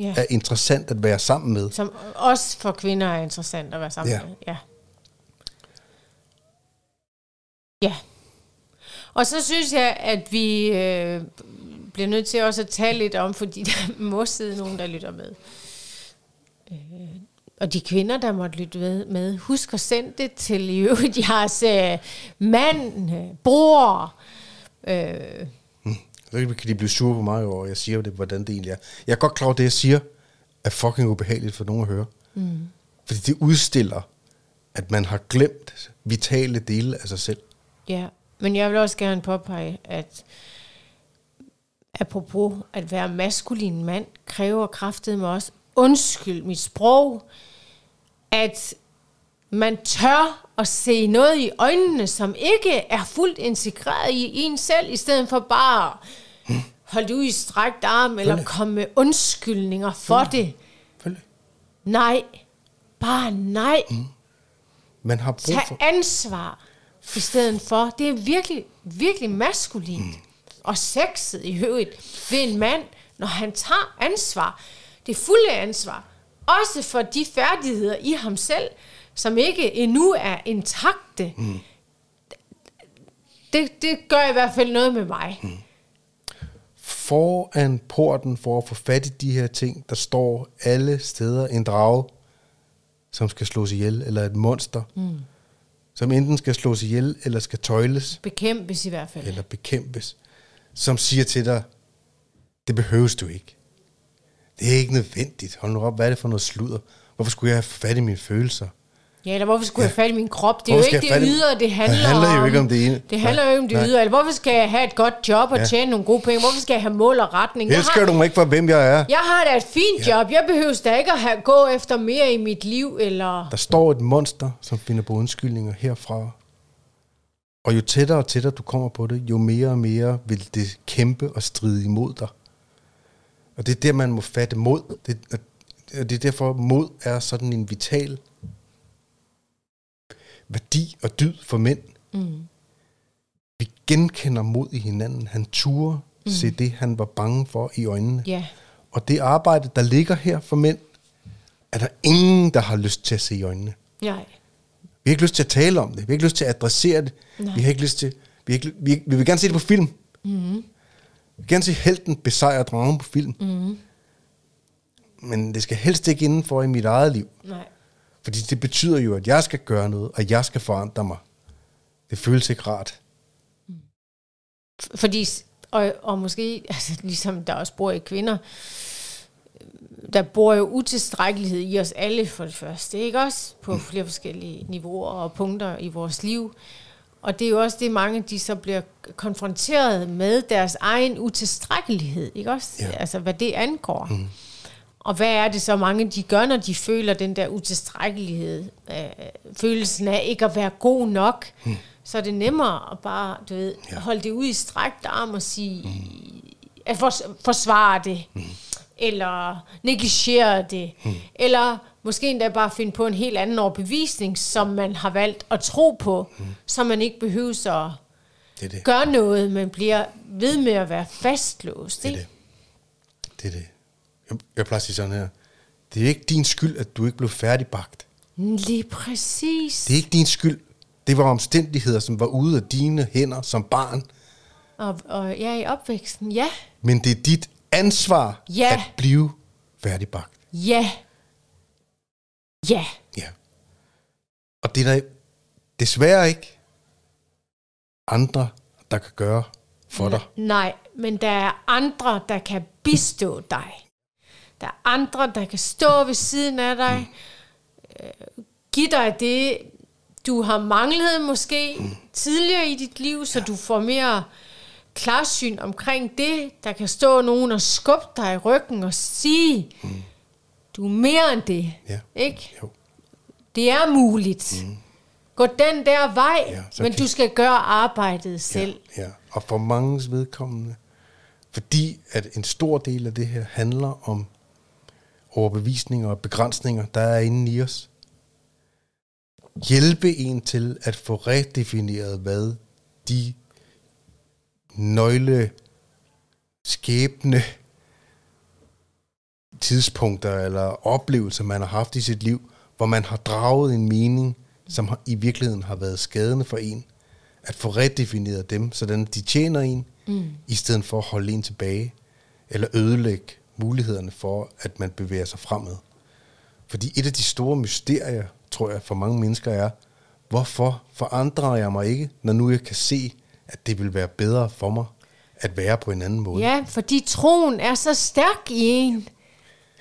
yeah. er interessant at være sammen med. Som også for kvinder er interessant at være sammen yeah. med. Ja. Ja. Og så synes jeg, at vi øh, bliver nødt til også at tale lidt om, fordi der må sidde nogen, der lytter med. Øh, og de kvinder, der måtte lytte med, med husk at sende det til i øvrigt jeres øh, mand, øh, bror. Øh. Så kan de blive sure på mig over, jeg siger det, hvordan det egentlig er. Jeg er godt klar over, at det, jeg siger, er fucking ubehageligt for nogen at høre. Mm. Fordi det udstiller, at man har glemt vitale dele af sig selv. Ja, men jeg vil også gerne påpege, at apropos at være maskulin mand, kræver kraftet med os, undskyld mit sprog, at man tør at se noget i øjnene, som ikke er fuldt integreret i en selv, i stedet for bare holde ud i strækt arm, eller komme med undskyldninger for det. Følge. Nej. Bare nej. Mm. Man har brug for... Tag ansvar i stedet for. Det er virkelig, virkelig maskulint. Mm. Og sexet i øvrigt ved en mand, når han tager ansvar. Det fulde ansvar. Også for de færdigheder i ham selv, som ikke endnu er intakte. Mm. Det, det gør i hvert fald noget med mig. Mm. Foran porten for at få fat i de her ting, der står alle steder en drage, som skal slås ihjel, eller et monster, mm. som enten skal slås ihjel, eller skal tøjles. Bekæmpes i hvert fald. Eller bekæmpes. Som siger til dig, det behøves du ikke. Det er ikke nødvendigt. Hold nu op, hvad er det for noget sludder? Hvorfor skulle jeg have fat i mine følelser? Ja, eller hvorfor skulle jeg have fat i min krop? Det er hvorfor jo ikke det ydre, det handler, det handler jo ikke om det ene. Det handler jo ikke om det ydre. Eller hvorfor skal jeg have et godt job og ja. tjene nogle gode penge? Hvorfor skal jeg have mål og retning? Elsker har, du mig ikke for, hvem jeg er? Jeg har da et fint ja. job. Jeg behøver da ikke at have, gå efter mere i mit liv. Eller... Der står et monster, som finder på undskyldninger herfra. Og jo tættere og tættere du kommer på det, jo mere og mere vil det kæmpe og stride imod dig. Og det er der, man må fatte mod. Det, og det er derfor, mod er sådan en vital værdi og dyd for mænd. Mm. Vi genkender mod i hinanden. Han turde mm. se det, han var bange for i øjnene. Yeah. Og det arbejde, der ligger her for mænd, er der ingen, der har lyst til at se i øjnene. Nej. Vi har ikke lyst til at tale om det. Vi har ikke lyst til at adressere det. Nej. Vi har ikke lyst til... Vi, ikke, vi, vi vil gerne se det på film. Mm. Vi vil gerne se helten besejre dragen på film. Mm. Men det skal helst ikke indenfor i mit eget liv. Nej. Fordi det betyder jo, at jeg skal gøre noget, og jeg skal forandre mig. Det føles ikke rart. Fordi, og, og måske, altså, ligesom der også bor i kvinder, der bor jo utilstrækkelighed i os alle for det første, ikke også? På flere forskellige niveauer og punkter i vores liv. Og det er jo også det, mange de så bliver konfronteret med deres egen utilstrækkelighed, ikke også? Ja. Altså, hvad det angår. Mm. Og hvad er det så mange, de gør, når de føler den der utilstrækkelighed? Øh, følelsen af ikke at være god nok. Mm. Så er det nemmere at bare, du ved, Ja. holde det ud i strækt arm og sige, mm. at fors- forsvare det. Mm. Eller negligere det. Mm. Eller måske endda bare finde på en helt anden overbevisning, som man har valgt at tro på, mm. så man ikke behøver at Det det. gøre noget, men bliver ved med at være fastlåst. Det er Ikke? det. Det er det. Jeg, plejer at sige sådan her. Det er ikke din skyld, at du ikke blev færdigbagt. Lige præcis. Det er ikke din skyld. Det var omstændigheder, som var ude af dine hænder som barn. Og, og ja, i opvæksten, ja. Men det er dit ansvar Ja. at blive færdigbagt. Ja. Ja. Ja. Og det er der desværre ikke andre, der kan gøre for dig. Nej, men der er andre, der kan bistå dig. Der er andre, der kan stå ved siden af dig. Mm. Giv dig det, du har manglet måske mm. tidligere i dit liv, så ja. du får mere klarsyn omkring det. Der kan stå nogen og skubbe dig i ryggen og sige, mm. du er mere end det. Ja. Ikke? Jo. Det er muligt. Mm. Gå den der vej, Ja, men du skal gøre arbejdet selv. Ja, ja. Og for manges vedkommende, fordi at en stor del af det her handler om overbevisninger og begrænsninger, der er inde i os. Hjælpe en til at få redefineret, hvad de nøgle skæbne tidspunkter eller oplevelser, man har haft i sit liv, hvor man har draget en mening, som i virkeligheden har været skadende for en, at få redefineret dem, sådan de tjener en, mm. i stedet for at holde en tilbage, eller ødelægge mulighederne for, at man bevæger sig fremad. Fordi et af de store mysterier, tror jeg, for mange mennesker er, hvorfor forandrer jeg mig ikke, når nu jeg kan se, at det vil være bedre for mig at være på en anden måde. Ja, fordi troen er så stærk i en.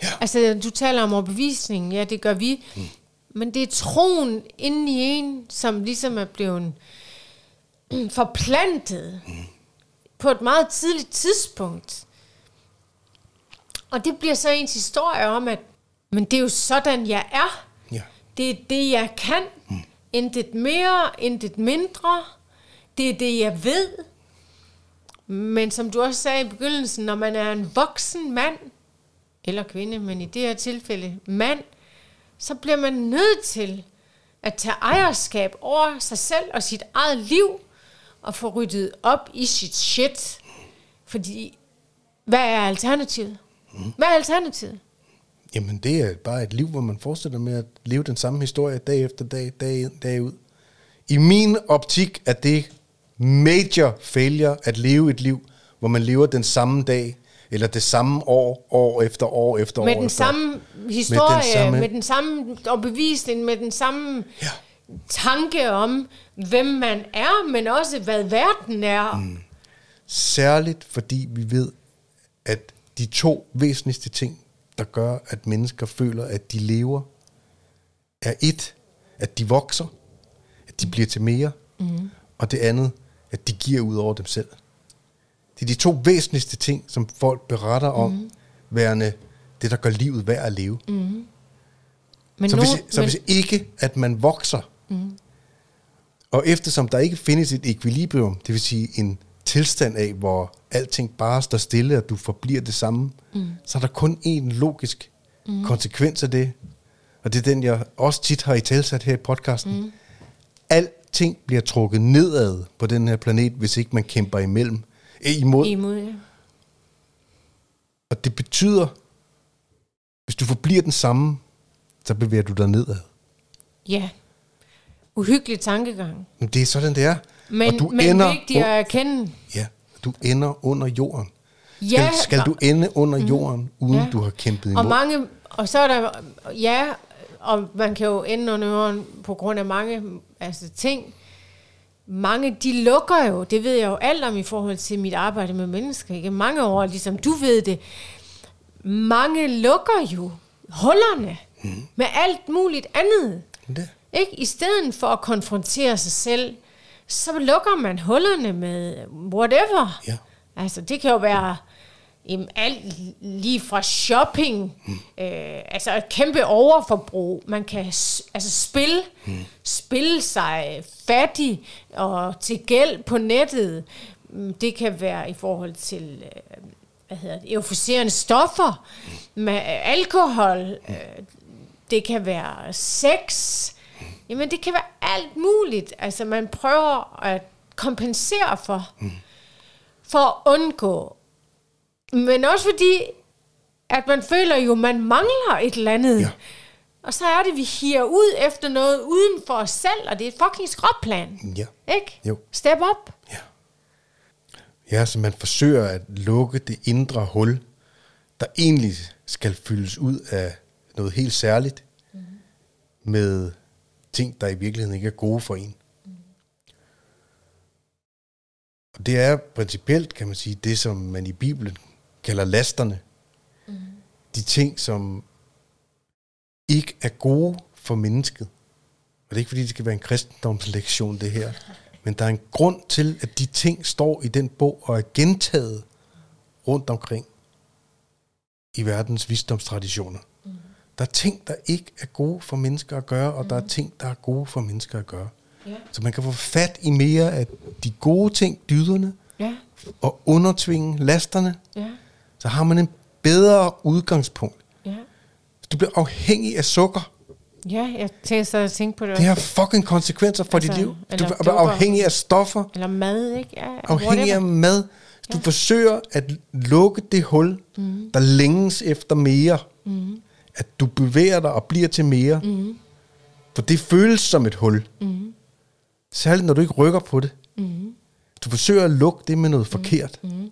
Ja. Altså, du taler om overbevisning, ja, det gør vi. Mm. Men det er troen inde i en, som ligesom er blevet forplantet mm. på et meget tidligt tidspunkt. Og det bliver så ens historie om, at men det er jo sådan, jeg er. Ja. Det er det, jeg kan. Mm. Intet mere, intet mindre. Det er det, jeg ved. Men som du også sagde i begyndelsen, når man er en voksen mand, eller kvinde, men i det her tilfælde mand, så bliver man nødt til at tage ejerskab over sig selv og sit eget liv, og få ryddet op i sit shit. Fordi, hvad er alternativet? Hvad er alternativet? Jamen, det er bare et liv, hvor man fortsætter med at leve den samme historie dag efter dag, dag ind, dag ud. I min optik er det major failure at leve et liv, hvor man lever den samme dag, eller det samme år, år efter år efter Med år den efter. samme historie, med, samme- med den samme overbevisning, med den samme Ja. tanke om, hvem man er, men også hvad verden er. Mm. Særligt fordi vi ved, at de to væsentligste ting, der gør, at mennesker føler, at de lever, er et, at de vokser, at de bliver til mere, mm. og det andet, at de giver ud over dem selv. Det er de to væsentligste ting, som folk beretter om, mm. værende det, der gør livet værd at leve. Mm. Men Så, hvis, så men, hvis ikke, at man vokser, mm. og eftersom der ikke findes et ekvilibrium, det vil sige en tilstand af, hvor alting bare står stille, og du forbliver det samme, mm. så er der kun én logisk mm. konsekvens af det, og det er den, jeg også tit har i talsat her i podcasten. Mm. Alting bliver trukket nedad på den her planet, hvis ikke man kæmper imellem, eh, imod. imod, ja. Og det betyder, hvis du forbliver den samme, så bevæger du dig nedad. ja. Uhyggelig tankegang. Men det er sådan, det er. Men, og du men ender vigtigt at erkende. Ja, du ender under jorden. Skal, Ja, skal du ende under jorden, uden Ja. du har kæmpet Og imod? mange, og så er der, ja, og man kan jo ende under jorden på grund af mange altså, ting. Mange, de lukker jo, det ved jeg jo alt om i forhold til mit arbejde med mennesker, ikke? Mange år, ligesom du ved det. mange lukker jo hullerne mm. med alt muligt andet. Det. Ikke? I stedet for at konfrontere sig selv, så lukker man hullerne med whatever. Ja. Altså, det kan jo være jamen, alt lige fra shopping, mm. øh, altså et kæmpe overforbrug. Man kan altså spille, mm. spille sig fattig og til gæld på nettet. Mm, Det kan være i forhold til øh, hvad hedder det, euforiserende stoffer, med øh, alkohol, øh, det kan være sex, jamen det kan være alt muligt. Altså man prøver at kompensere for, for at undgå. Men også fordi, at man føler jo, man mangler et eller andet. Ja. Og så er det, vi higer ud efter noget uden for os selv, og det er et fucking skråplan. Ja. Ikke? Jo. Step up. Ja. Ja, så man forsøger at lukke det indre hul, der egentlig skal fyldes ud af noget helt særligt, mm. med ting, der i virkeligheden ikke er gode for en. Mm. Og det er principielt, kan man sige, det, som man i Bibelen kalder lasterne. Mm. De ting, som ikke er gode for mennesket. Og det er ikke, fordi det skal være en kristendomslektion, det her. Men der er en grund til, at de ting står i den bog og er gentaget rundt omkring i verdens visdomstraditioner. Der er ting, der ikke er gode for mennesker at gøre, og mm. der er ting, der er gode for mennesker at gøre. Ja. Så man kan få fat i mere af de gode ting, dyderne, Ja, og undertvinge lasterne. ja, Så har man en bedre udgangspunkt. ja. Du bliver afhængig af sukker. Ja, jeg tænker så at tænke på det. Det har fucking konsekvenser for Altså, dit liv. Du bliver dukker. afhængig af stoffer. Eller mad, ikke? Ja, afhængig af mad. Du ja. forsøger at lukke det hul, mm. der længes efter mere. Mm. At du bevæger dig og bliver til mere. Mm. For det føles som et hul. Mm. Særligt når du ikke rykker på det. Mm. Du forsøger at lukke det med noget mm. forkert. Mm.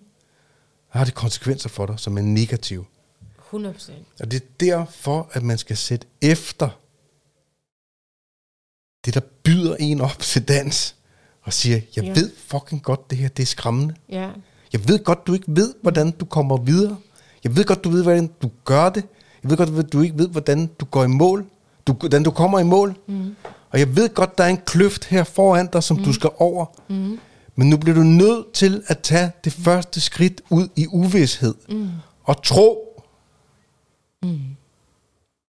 Har det konsekvenser for dig, som er negative. 100 procent. Og det er derfor, at man skal sætte efter det, der byder en op til dans. Og siger, jeg ja. ved fucking godt, det her det er skræmmende. Ja, Jeg ved godt, du ikke ved, hvordan du kommer videre. Jeg ved godt, du ved, hvordan du gør det. Jeg ved godt, at du ikke ved, hvordan du går i mål. Du, hvordan du kommer i mål. Mm. Og jeg ved godt, der er en kløft her foran dig, som mm. du skal over. Mm. Men nu bliver du nødt til at tage det første skridt ud i uvidshed. Mm. Og tro mm.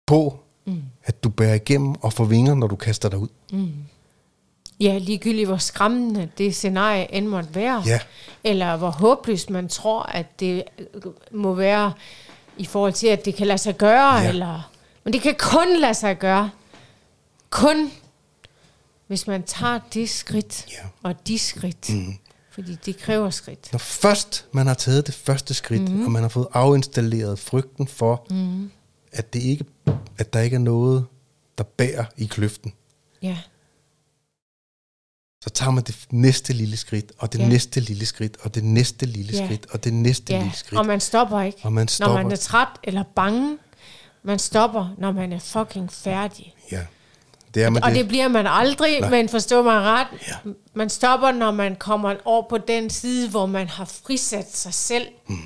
på, mm. at du bærer igennem og får vinger, når du kaster dig ud. ja ligegyldigt hvor skræmmende det scenarie end måtte være. Ja. Eller hvor håbløst man tror, at det må være i forhold til, at det kan lade sig gøre. Ja. Eller, men det kan kun lade sig gøre. Kun hvis man tager det skridt Ja. og de skridt. Mm. Fordi det kræver skridt. Når først man har taget det første skridt, mm. og man har fået afinstalleret frygten for, mm. at, det ikke, at der ikke er noget, der bærer i kløften, Ja, så tager man det næste lille skridt, og det Ja. næste lille skridt, og det næste lille Ja. skridt, og det næste ja. lille skridt. og man stopper ikke. Og man Når stopper. man er træt eller bange, man stopper, når man er fucking færdig. Ja. Det er man Og det. det bliver man aldrig, Nej. men forstå mig ret. Ja. Man stopper, når man kommer over på den side, hvor man har frisat sig selv Mm.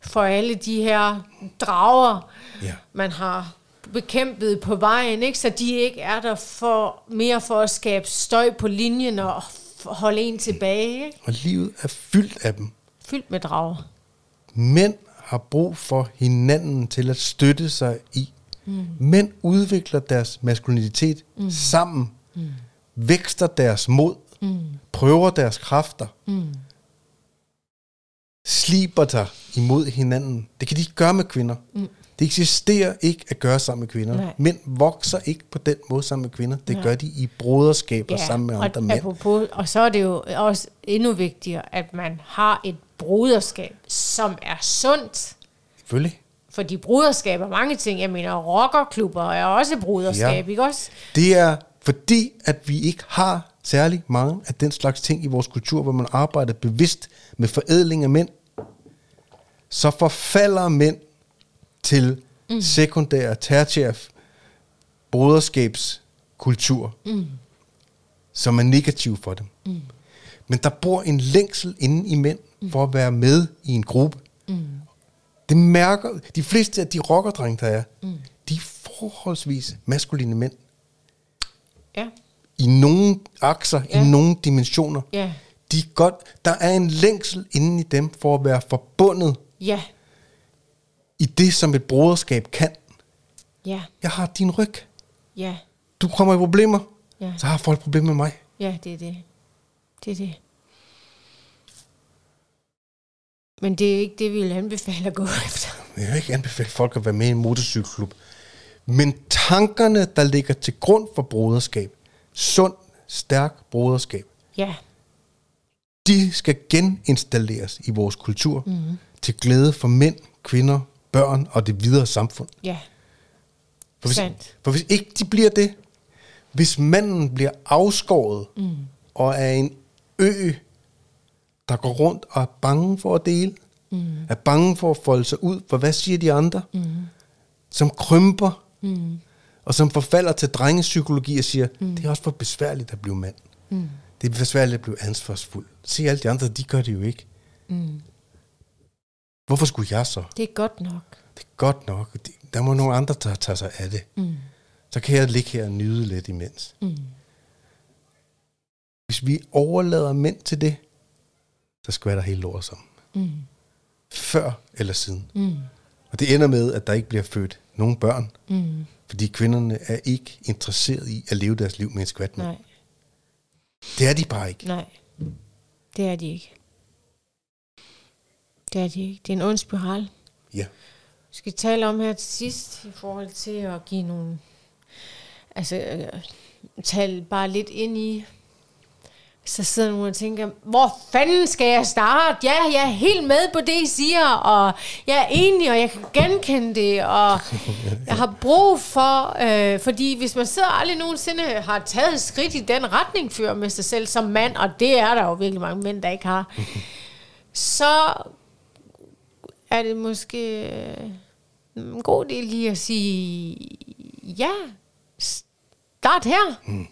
for alle de her drager, Ja. man har bekæmpet på vejen, ikke? så de ikke er der for mere for at skabe støj på linjen og holde en tilbage. Ikke? Og livet er fyldt af dem. Fyldt med drager. Mænd har brug for hinanden til at støtte sig i. Mm. Mænd udvikler deres maskulinitet mm. sammen, mm. vækster deres mod, mm. prøver deres kræfter, mm. sliber sig imod hinanden. Det kan de ikke gøre med kvinder. Mm. Det eksisterer ikke at gøre sammen med kvinder. Nej. Mænd vokser ikke på den måde sammen med kvinder. Det Nej. gør de i broderskaber ja, sammen med andre og, mænd. apropos, og så er det jo også endnu vigtigere, at man har et broderskab, som er sundt. Selvfølgelig. Fordi broderskab er mange ting. Jeg mener, rockerklubber er også broderskab, Ja. ikke også? Det er fordi, at vi ikke har særlig mange af den slags ting i vores kultur, hvor man arbejder bevidst med forædling af mænd, så forfalder mænd til mm. sekundær, tertiær broderskabskultur, mm. som er negativ for dem. Mm. Men der bor en længsel inde i mænd for at være med i en gruppe. Mm. Det mærker, de fleste af de rockerdrenge, der er, mm. de er forholdsvis maskuline mænd. Ja. I nogle akser. Ja. i nogle dimensioner. Ja. De er godt, der er en længsel inde i dem for at være forbundet Ja. I det, som et broderskab kan. Ja. Jeg har din ryg. Ja. Du kommer i problemer, Ja. så har folk problemer med mig. Ja, det er det. Det er det. Men det er ikke det, vi vil anbefale at gå efter. Jeg vil ikke anbefale folk at være med i en motorcykelklub. Men tankerne, der ligger til grund for broderskab, sund, stærk broderskab, Ja. de skal geninstalleres i vores kultur mm. til glæde for mænd, kvinder, børn og det videre samfund. Ja. For hvis, Sandt. for hvis ikke de bliver det, hvis manden bliver afskåret mm. og er en ø, der går rundt og er bange for at dele, mm. er bange for at folde sig ud, for hvad siger de andre, mm. som krymper, mm. og som forfalder til drengepsykologi og siger, mm. det er også for besværligt at blive mand. Mm. Det er besværligt at blive ansvarsfuld. Se alle de andre, de gør det jo ikke. Mm. Hvorfor skulle jeg så? Det er godt nok. Det er godt nok. Der må nogle andre, der tager sig af det. Mm. Så kan jeg ligge her og nyde lidt imens. Mm. Hvis vi overlader mænd til det, så skvatter hele lort sammen. Mm. Før eller siden. Mm. Og det ender med, at der ikke bliver født nogen børn. Mm. Fordi kvinderne er ikke interesseret i at leve deres liv med en skvat. Nej. Det er de bare ikke. Nej. Det er de ikke. Det er de ikke. Det er en ond spiral. Ja. Vi skal tale om her til sidst i forhold til at give nogle... Altså, øh, tale bare lidt ind i... Så sidder nogen og tænker, hvor fanden skal jeg starte? Ja, jeg er helt med på det, I siger, og jeg er enig, og jeg kan genkende det, og jeg har brug for, øh, fordi hvis man sidder aldrig nogensinde har taget et skridt i den retning før med sig selv som mand, og det er der jo virkelig mange mænd, der ikke har, så er det måske øh, en god del lige at sige, ja, start her. Mm.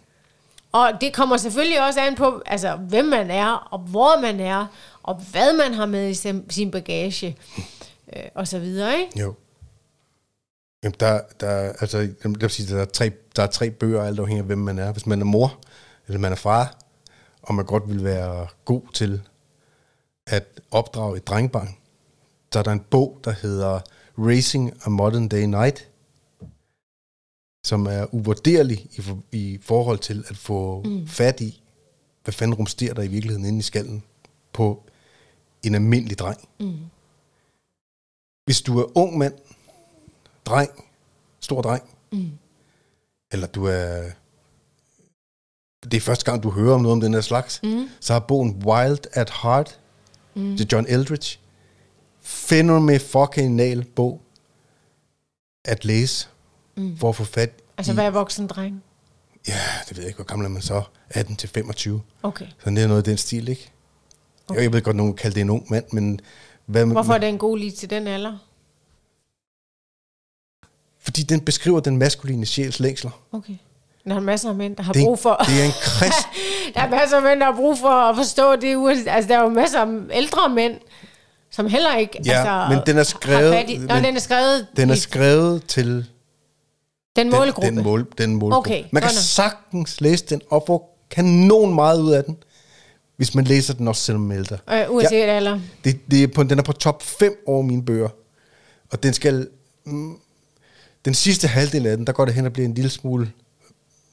Og det kommer selvfølgelig også an på, altså, hvem man er, og hvor man er, og hvad man har med i sin, bagage, øh, og så videre, ikke? Jo. Jamen, der, der, altså, jeg vil sige, der, er tre, der er tre bøger, alt afhængig af, hvem man er. Hvis man er mor, eller man er far, og man godt vil være god til at opdrage et drengebarn, så er der en bog, der hedder Racing a Modern Day Night, som er uvurderlig i, for, i forhold til at få mm. fat i, hvad fanden rumsterer der i virkeligheden inde i skallen på en almindelig dreng. Mm. Hvis du er ung mand, dreng, stor dreng, mm. eller du er... Det er første gang, du hører om noget om den her slags, mm. så har bogen Wild at Heart mm. til John Eldridge. Fænomenal fucking bog at læse, mm. for at få fat Altså, i... hvad er voksen dreng? Ja, det ved jeg ikke, hvor gammel er man så? 18 til 25. Okay. Så det er noget af den stil, ikke? Okay. Jeg ved godt, nogen kalder det en ung mand, men... Hvad, Hvorfor er det en god lige til den alder? Fordi den beskriver den maskuline sjæls længsler. Okay. Der er masser af mænd, der har Det, brug for... det er en krist... der er masser af mænd, der har brug for at forstå det. Altså, der er jo masser af ældre mænd, som heller ikke Ja, altså, men den er skrevet- i, Nå, men den er skrevet Den er skrevet til den den, målgruppe. den, mål, den målgruppe. Okay, man kan nok. sagtens læse den og få kanon meget ud af den, hvis man læser den også, selvom man ældre. Øh, uanset ja. alder. Det, det er på, den er på top 5 over mine bøger. Og den skal... Mm, den sidste halvdel af den, der går det hen og bliver en lille smule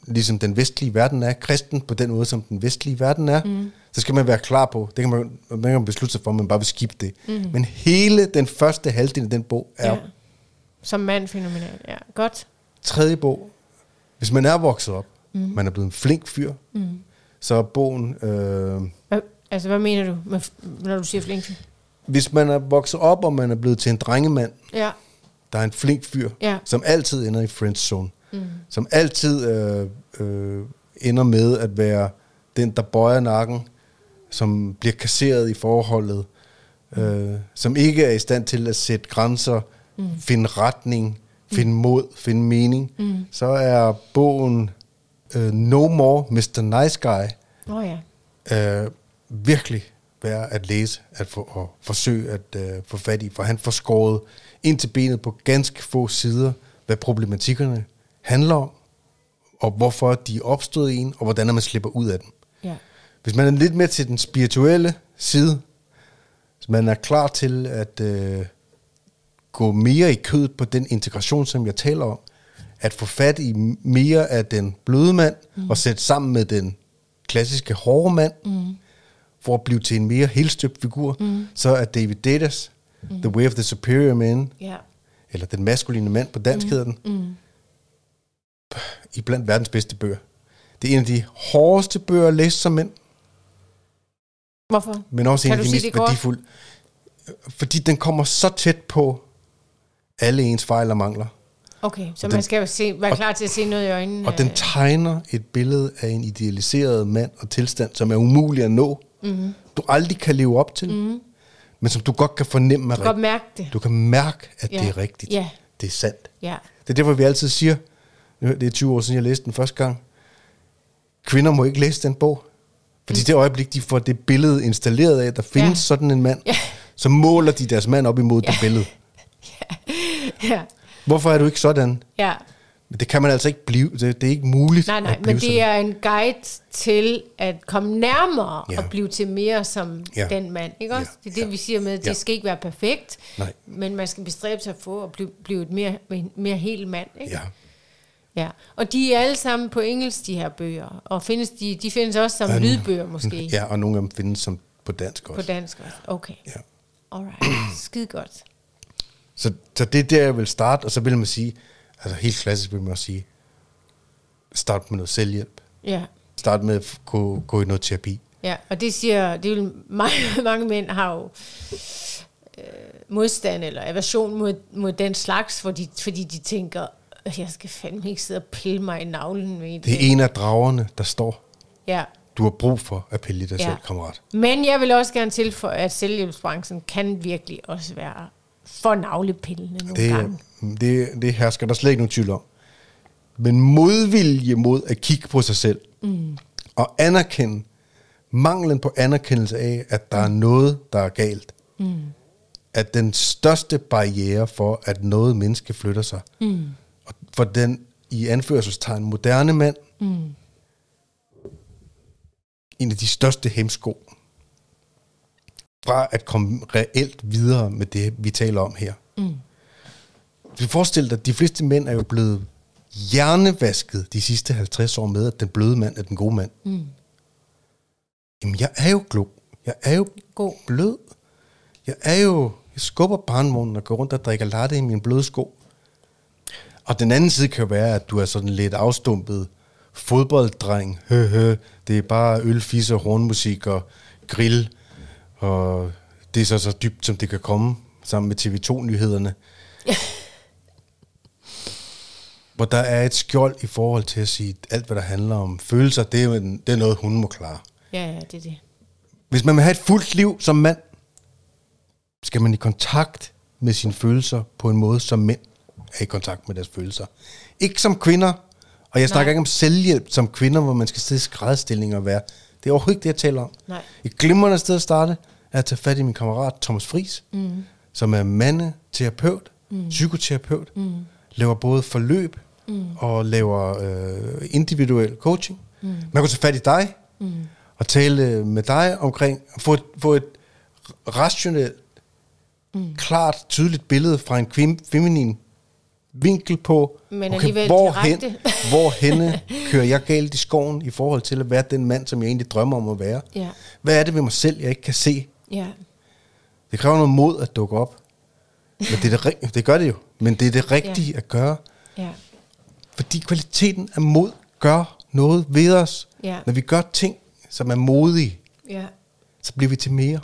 ligesom den vestlige verden er, kristen på den måde, som den vestlige verden er, mm. så skal man være klar på, det kan man, man kan beslutte sig for, at man bare vil skippe det. Mm. Men hele den første halvdel af den bog er Ja. Som mand fænomenal. Ja, godt. tredje bog. Hvis man er vokset op, mm. man er blevet en flink fyr, mm. så er bogen... Øh, Hvad, altså, hvad mener du, med, når du siger flink? hvis man er vokset op, og man er blevet til en drengemand, Ja. der er en flink fyr, Ja. som altid ender i friendzone. Mm. Som altid øh, øh, ender med at være den, der bøjer nakken, som bliver kasseret i forholdet, øh, som ikke er i stand til at sætte grænser, mm. finde retning, finde mod, finde mening, mm. så er bogen øh, No More Mr. Nice Guy Nå ja. øh, virkelig, værd at læse, at få, og forsøge at uh, få fat i, for han får skåret ind til benet på ganske få sider, hvad problematikkerne handler om, og hvorfor de er opstået i en, og hvordan man slipper ud af dem. Ja. Hvis man er lidt med til den spirituelle side, hvis man er klar til at øh, gå mere i kødet på den integration, som jeg taler om, at få fat i mere af den bløde mand, mm. og sætte sammen med den klassiske hårde mand, mm. for at blive til en mere helstøbt figur, mm. så er David Datas, mm. The Way of the Superior Man, Ja. eller Den maskuline mand på dansk mm. hedder den, Mm. I blandt verdens bedste bøger. Det er en af de hårdeste bøger at læse som mænd, Hvorfor? men også Kan en af de mest værdifulde. Fordi den kommer så tæt på alle ens fejl og mangler. Okay, så Og man den- skal jo se, være og- klar til at se noget i øjnene. Og den tegner et billede af en idealiseret mand og tilstand, som er umulig at nå. Mhm. Mm-hmm. Du aldrig kan leve op til, mm-hmm. men som du godt kan fornemme er du kan mærke det. Du kan mærke, at Ja. det er rigtigt. Ja. Det er sandt. Ja. Det er derfor, vi altid siger, det er 20 år siden, jeg læste den første gang, kvinder må ikke læse den bog. Fordi mm. det øjeblik, de får det billede installeret af, at der findes Ja. ja. sådan en mand, Ja. så måler de deres mand op imod ja. det billede. ja. Hvorfor er du ikke sådan? Ja. Men det kan man altså ikke blive. Det, det er ikke muligt Nej, nej, men det er en guide til at komme nærmere ja. Ja. og blive til mere som ja. Ja. den mand. Ikke også? Ja. Det er det, Ja. vi siger med, at det Ja. skal ikke være perfekt, Nej. men man skal bestræbe sig at få at blive, blive et mere, mere hel mand. Ikke? Ja. Ja. Og de er alle sammen på engelsk, de her bøger. Og findes de, de findes også som Ja, lydbøger måske Ja, og nogle af dem findes som på dansk på også. dansk også. Okay, Ja. alright. Skide godt. Så, så det er der, jeg vil starte, og så vil man sige, altså helt klassisk vil man også sige, start med noget selvhjælp. Ja. Start med at gå, gå i noget terapi. Ja, og det siger, det vil mange, mange mænd har jo øh, modstand eller aversion mod, mod den slags, fordi, fordi de tænker, "Øh, jeg skal fandme ikke sidde og pille mig i navlen med Det er en af dragerne, der står. Ja. Du har brug for at pille dig Ja. selv, kammerat. Men jeg vil også gerne tilføje, at selvhjælpsbranchen kan virkelig også være for navlepillende nogle Det, gange. det, det hersker der slet ikke nogen tvivl om. Men modvilje mod at kigge på sig selv, mm. og anerkende, manglen på anerkendelse af, at der er noget, der er galt, mm. er den største barriere for, at noget menneske flytter sig. Mm. For den, i anførselstegn, moderne mand, mm. en af de største hemsko, fra at komme reelt videre med det, vi taler om her. Du forestil dig, at de fleste mænd er jo blevet hjernevasket de sidste 50 år med, at den bløde mand er den gode mand. Mm. Jamen, jeg er jo glo. Jeg er jo God. blød. Jeg er jo... Jeg skubber barnvognen og går rundt og drikker latte i min bløde sko. Og den anden side kan jo være, at du er sådan lidt afstumpet fodbolddreng. Hø, hø. Det er bare øl, fisse, hornmusik og grill. Og det er så så dybt, som det kan komme, sammen med TV2-nyhederne. Hvor der er et skjold i forhold til at sige, alt hvad der handler om følelser, det er, jo en, det er noget, hun må klare. Ja, ja, det er det. Hvis man vil have et fuldt liv som mand, skal man i kontakt med sine følelser på en måde, som mænd er i kontakt med deres følelser. Ikke som kvinder, og jeg snakker Nej. ikke om selvhjælp som kvinder, hvor man skal sidde i skrædstillinger og være. Det er overhovedet ikke det, jeg taler om. Nej. Et glimrende sted at starte er at tage fat i min kammerat Thomas Fris, mm. som er mandeterapeut, mm. psykoterapeut, mm. laver både forløb mm. og laver øh, individuel coaching. Mm. Man kan tage fat i dig mm. og tale med dig omkring, få et, få et rationelt, mm. klart, tydeligt billede fra en kvim, feminin vinkel på, Men alligevel hvorhen, hvorhenne kører jeg galt i skoven i forhold til at være den mand, som jeg egentlig drømmer om at være. Ja. Hvad er det ved mig selv, jeg ikke kan se? Ja. Det kræver noget mod at dukke op. Men det, er det, det gør det jo. Men det er det rigtige Ja. at gøre. Ja. Fordi kvaliteten af mod gør noget ved os. Ja. Når vi gør ting, som er modige, Ja. så bliver vi til mere.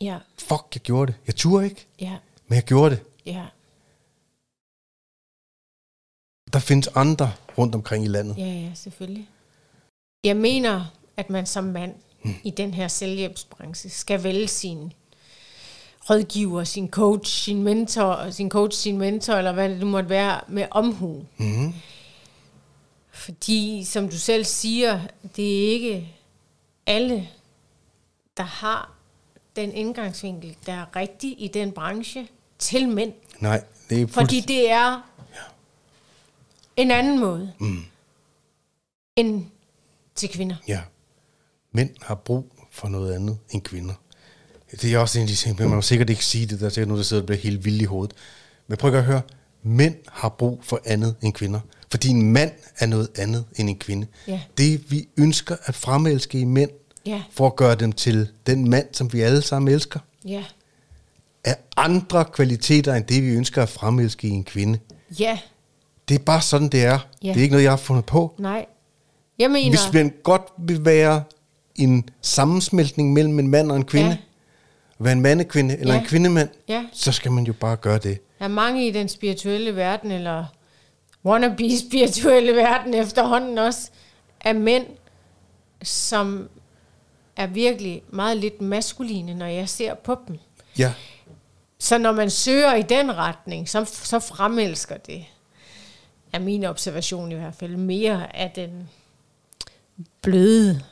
Ja. Fuck, jeg gjorde det. Jeg turde ikke, Ja. men jeg gjorde det. Ja. Der findes andre rundt omkring i landet. Ja, ja, selvfølgelig. Jeg mener, at man som mand mm. i den her selvhjælpsbranche skal vælge sin rådgiver, sin coach, sin mentor, sin coach, sin mentor, eller hvad det nu måtte være, med omhu. Mm-hmm. Fordi, som du selv siger, det er ikke alle, der har den indgangsvinkel, der er rigtig i den branche til mænd. Nej, det er Fordi fuldt- det er en anden måde Mm. end til kvinder. Ja. Mænd har brug for noget andet end kvinder. Det er også en af de ting, men man må sikkert ikke sige det. Der er sikkert nogen, der sidder og bliver helt vild i hovedet. Men prøv at høre. Mænd har brug for andet end kvinder. Fordi en mand er noget andet end en kvinde. Ja. Det vi ønsker at fremelske i mænd, Ja. for at gøre dem til den mand, som vi alle sammen elsker, Ja. er andre kvaliteter end det, vi ønsker at fremelske i en kvinde. Ja. Det er bare sådan, det er. Ja. Det er ikke noget, jeg har fundet på. Nej. Jeg mener... Hvis man godt vil være en sammensmeltning mellem en mand og en kvinde, Ja. være en mandekvinde eller Ja. en kvindemand, Ja. så skal man jo bare gøre det. Der er mange i den spirituelle verden, eller wannabe spirituelle verden efterhånden også, af mænd, som er virkelig meget lidt maskuline, når jeg ser på dem. Ja, Så når man søger i den retning, så, så fremelsker det, er min observation i hvert fald, mere af den bløde,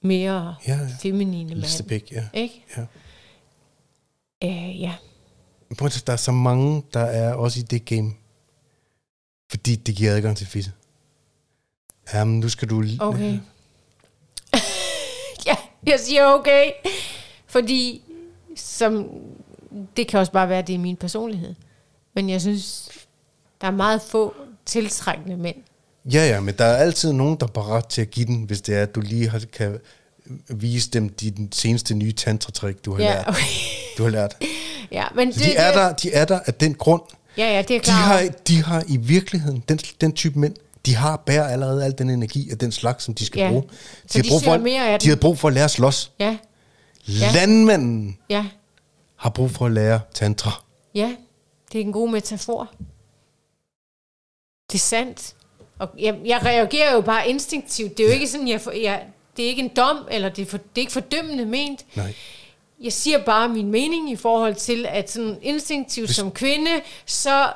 mere Ja, ja. feminine mand. Listebæk, ja. Ikke? ja. Øh, ja. Prøv at, der er så mange, der er også i det game, fordi det giver adgang til fisse. Jamen, nu skal du... Okay. ja, jeg siger okay. Fordi som, det kan også bare være, at det er min personlighed. Men jeg synes, der er meget få tiltrækkende mænd. Ja, ja, men der er altid nogen, der er parat til at give den, hvis det er, at du lige har, kan vise dem din seneste nye tantratrik, du har Ja, lært. okay. Du har lært. ja, men Så de er, der, de er der af den grund. Ja, ja, det er De klart. har, de har i virkeligheden, den, den type mænd, de har bærer allerede al den energi af den slags, som de skal Ja. bruge. Så har de brug for, mere af de har brug for at lære at slås. Ja, Ja. Landmanden ja, har brug for at lære tantra. ja. Det er en god metafor. Det er sandt. Og jeg, jeg reagerer jo bare instinktivt. Det er jo ikke sådan, jeg, for, jeg det er ikke en dom, eller det er, for, det er ikke fordømmende ment. Nej. Jeg siger bare min mening i forhold til, at sådan instinktivt Hvis- som kvinde, så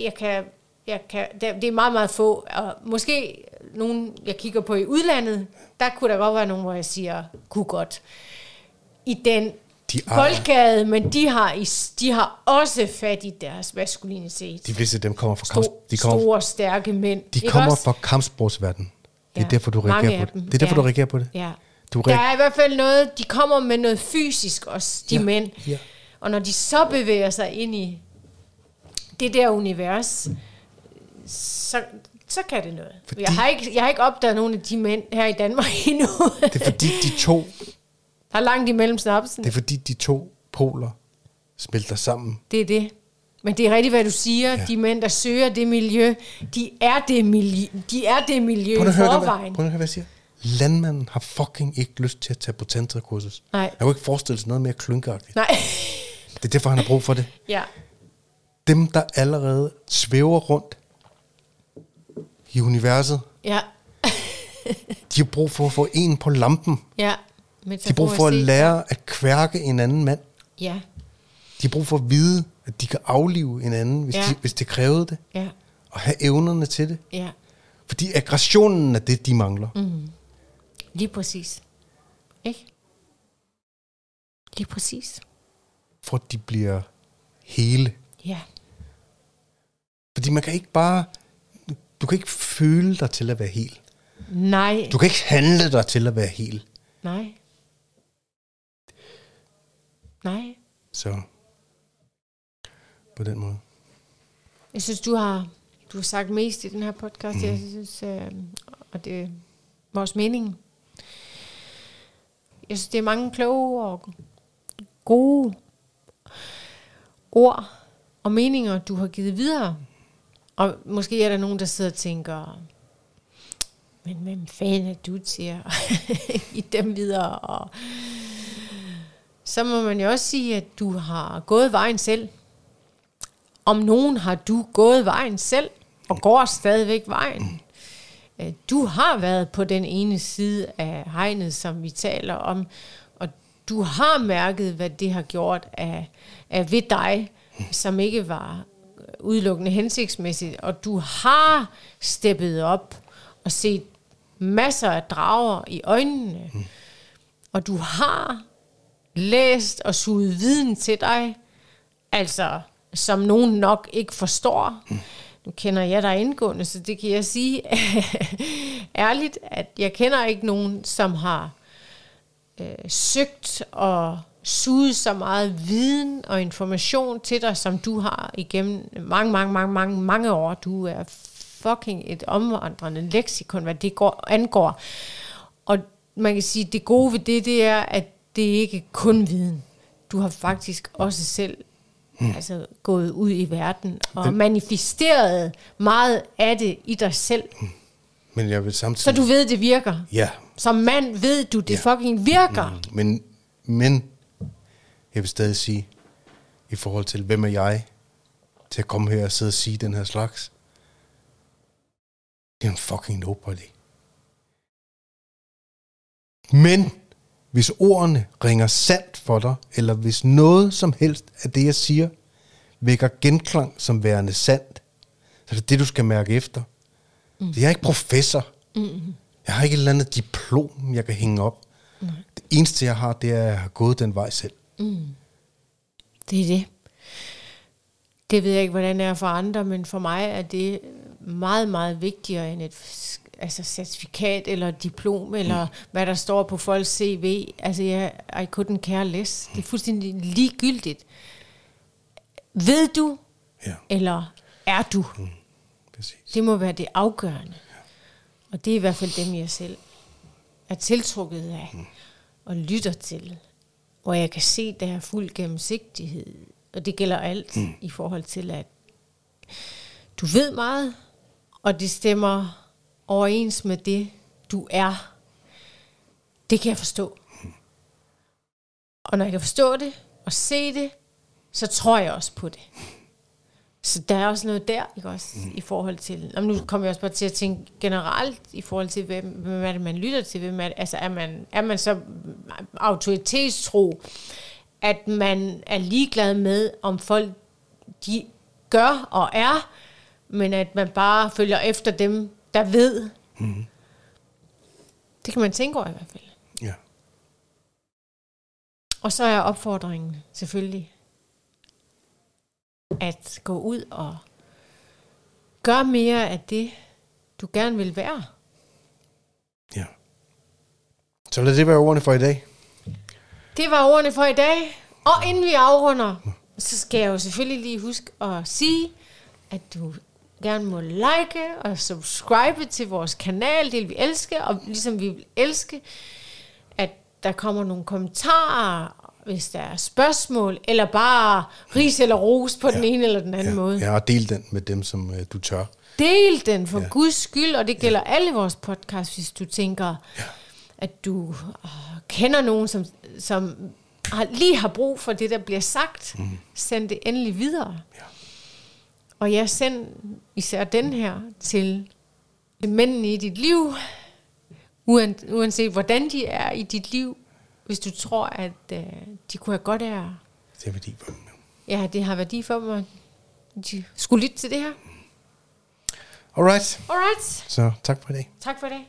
jeg kan, jeg kan, det det er meget, meget få, og måske nogen, jeg kigger på i udlandet, der kunne der godt være nogen, hvor jeg siger, kunne godt. I den De boldgade, men de har, de har også fat i deres maskulinitet. De fleste af dem kommer fra, kamp, de kommer, store, stærke mænd. de ikke kommer også? fra kampsportsverdenen. Det er derfor, du reagerer på det. Det er derfor, ja. du reagerer på det. Ja. Du Der reagerer- er i hvert fald noget, de kommer med noget fysisk også, de Ja, mænd. ja. Og når de så bevæger sig ind i det der univers, så, så kan det noget. Fordi... Jeg, har ikke, jeg har ikke opdaget nogen af de mænd her i Danmark endnu. Det er fordi, de to, Er langt imellem snapsen. det er fordi, de to poler smelter sammen. Det er det. Men det er rigtigt, hvad du siger. Ja. De mænd, der søger det miljø, de er det miljø, de er det miljø Prøv at høre, forvejen. prøv at høre, hvad jeg siger. Landmanden har fucking ikke lyst til at tage på tantrakursus. Nej. Jeg kunne ikke forestille sig noget mere klynkeagtigt. Nej. Det er derfor, han har brug for det. ja. Dem, der allerede svæver rundt i universet, Ja. de har brug for at få en på lampen. Ja. De har brug for at lære at kværke en anden mand. Ja. De har brug for at vide, at de kan aflive en anden, hvis, Ja. de, hvis det krævede det. Ja. Og have evnerne til det. Ja. Fordi aggressionen er det, de mangler. Mm. Lige præcis. Ikke? Lige præcis. For at de bliver hele. Ja. Fordi man kan ikke bare... Du kan ikke føle dig til at være hel. Nej. Du kan ikke handle dig til at være hel. Nej. Nej. Så på den måde. Jeg synes, du har, du har sagt mest i den her podcast. Mm. Jeg synes, øh, og det er vores mening. Jeg synes, det er mange kloge og gode ord og meninger, du har givet videre. Og måske er der nogen, der sidder og tænker, men hvem fanden er du til at give dem videre? Og så må man jo også sige, at du har gået vejen selv. Om nogen har du gået vejen selv, og går stadigvæk vejen. Øh, du har været på den ene side af hegnet, som vi taler om, og du har mærket, hvad det har gjort af, af ved dig, som ikke var udelukkende hensigtsmæssigt, og du har steppet op og set masser af drager i øjnene, og du har læst og suget viden til dig, altså som nogen nok ikke forstår. Mm. Nu kender jeg dig indgående, så det kan jeg sige ærligt, at jeg kender ikke nogen, som har øh, søgt og suget så meget viden og information til dig, som du har igennem mange, mange, mange, mange, mange år. Du er fucking et omvandrende leksikon, hvad det går, angår. Og man kan sige, det gode ved det, det er, at det ikke kun viden. Du har faktisk også selv hmm. altså, gået ud i verden og Men, manifesteret meget af det i dig selv. Hmm. Men jeg vil samtidig... Så du ved, det virker. Ja. Som mand ved du, det ja. fucking virker. Hmm. Men, men jeg vil stadig sige, i forhold til, hvem er jeg til at komme her og sidde og sige den her slags, det er en fucking nobody. Men hvis ordene ringer sandt for dig, eller hvis noget som helst af det, jeg siger, vækker genklang som værende sandt, så er det det, du skal mærke efter. Mm. Jeg er ikke professor. Mm. Jeg har ikke et eller andet diplom, jeg kan hænge op. Nej. Det eneste, jeg har, det er, at jeg har gået den vej selv. Mm. Det er det. Det ved jeg ikke, hvordan det er for andre, men for mig er det meget, meget vigtigere end et altså certifikat eller diplom, eller mm. hvad der står på folks CV. Altså, jeg, I couldn't care less. Det er fuldstændig ligegyldigt. Ved du, ja. eller er du? Mm. Præcis. Det må være det afgørende. Ja. Og det er i hvert fald dem, jeg selv er tiltrukket af, mm. og lytter til. Hvor jeg kan se, der er fuld gennemsigtighed. Og det gælder alt mm. i forhold til, at du ved meget, og det stemmer overens med det, du er. Det kan jeg forstå. Og når jeg kan forstå det og se det, så tror jeg også på det. Så der er også noget der, ikke også, mm. i forhold til... Jamen, nu kommer jeg også bare til at tænke generelt i forhold til, hvem, hvem er det, man lytter til? Hvem er, det, altså, er man, er man så autoritetstro, at man er ligeglad med, om folk de gør og er, men at man bare følger efter dem, der ved. Mm. Det kan man tænke over i hvert fald. Ja. Og så er opfordringen selvfølgelig at gå ud og gøre mere af det, du gerne vil være. Ja. Så lad det være ordene for i dag. Det var ordene for i dag. Og inden vi afrunder, så skal jeg jo selvfølgelig lige huske at sige, at du gerne må like og subscribe til vores kanal. Det vil vi elske, og ligesom vi vil elske, at der kommer nogle kommentarer, hvis der er spørgsmål, eller bare ris eller ros på ja. den ene eller den anden ja. måde. Ja, og del den med dem, som uh, du tør. Del den for ja. guds skyld, og det gælder ja. alle vores podcasts, hvis du tænker, ja. at du uh, kender nogen, som, som har, lige har brug for det, der bliver sagt. Mm. Send det endelig videre. Ja. Og jeg send især den her til mændene i dit liv, uanset hvordan de er i dit liv, hvis du tror, at uh, de kunne have godt af Det er værdi for dem. Ja, det har værdi for dem, at de skulle lytte til det her. Alright. Alright. Så tak for i dag. Tak for i dag.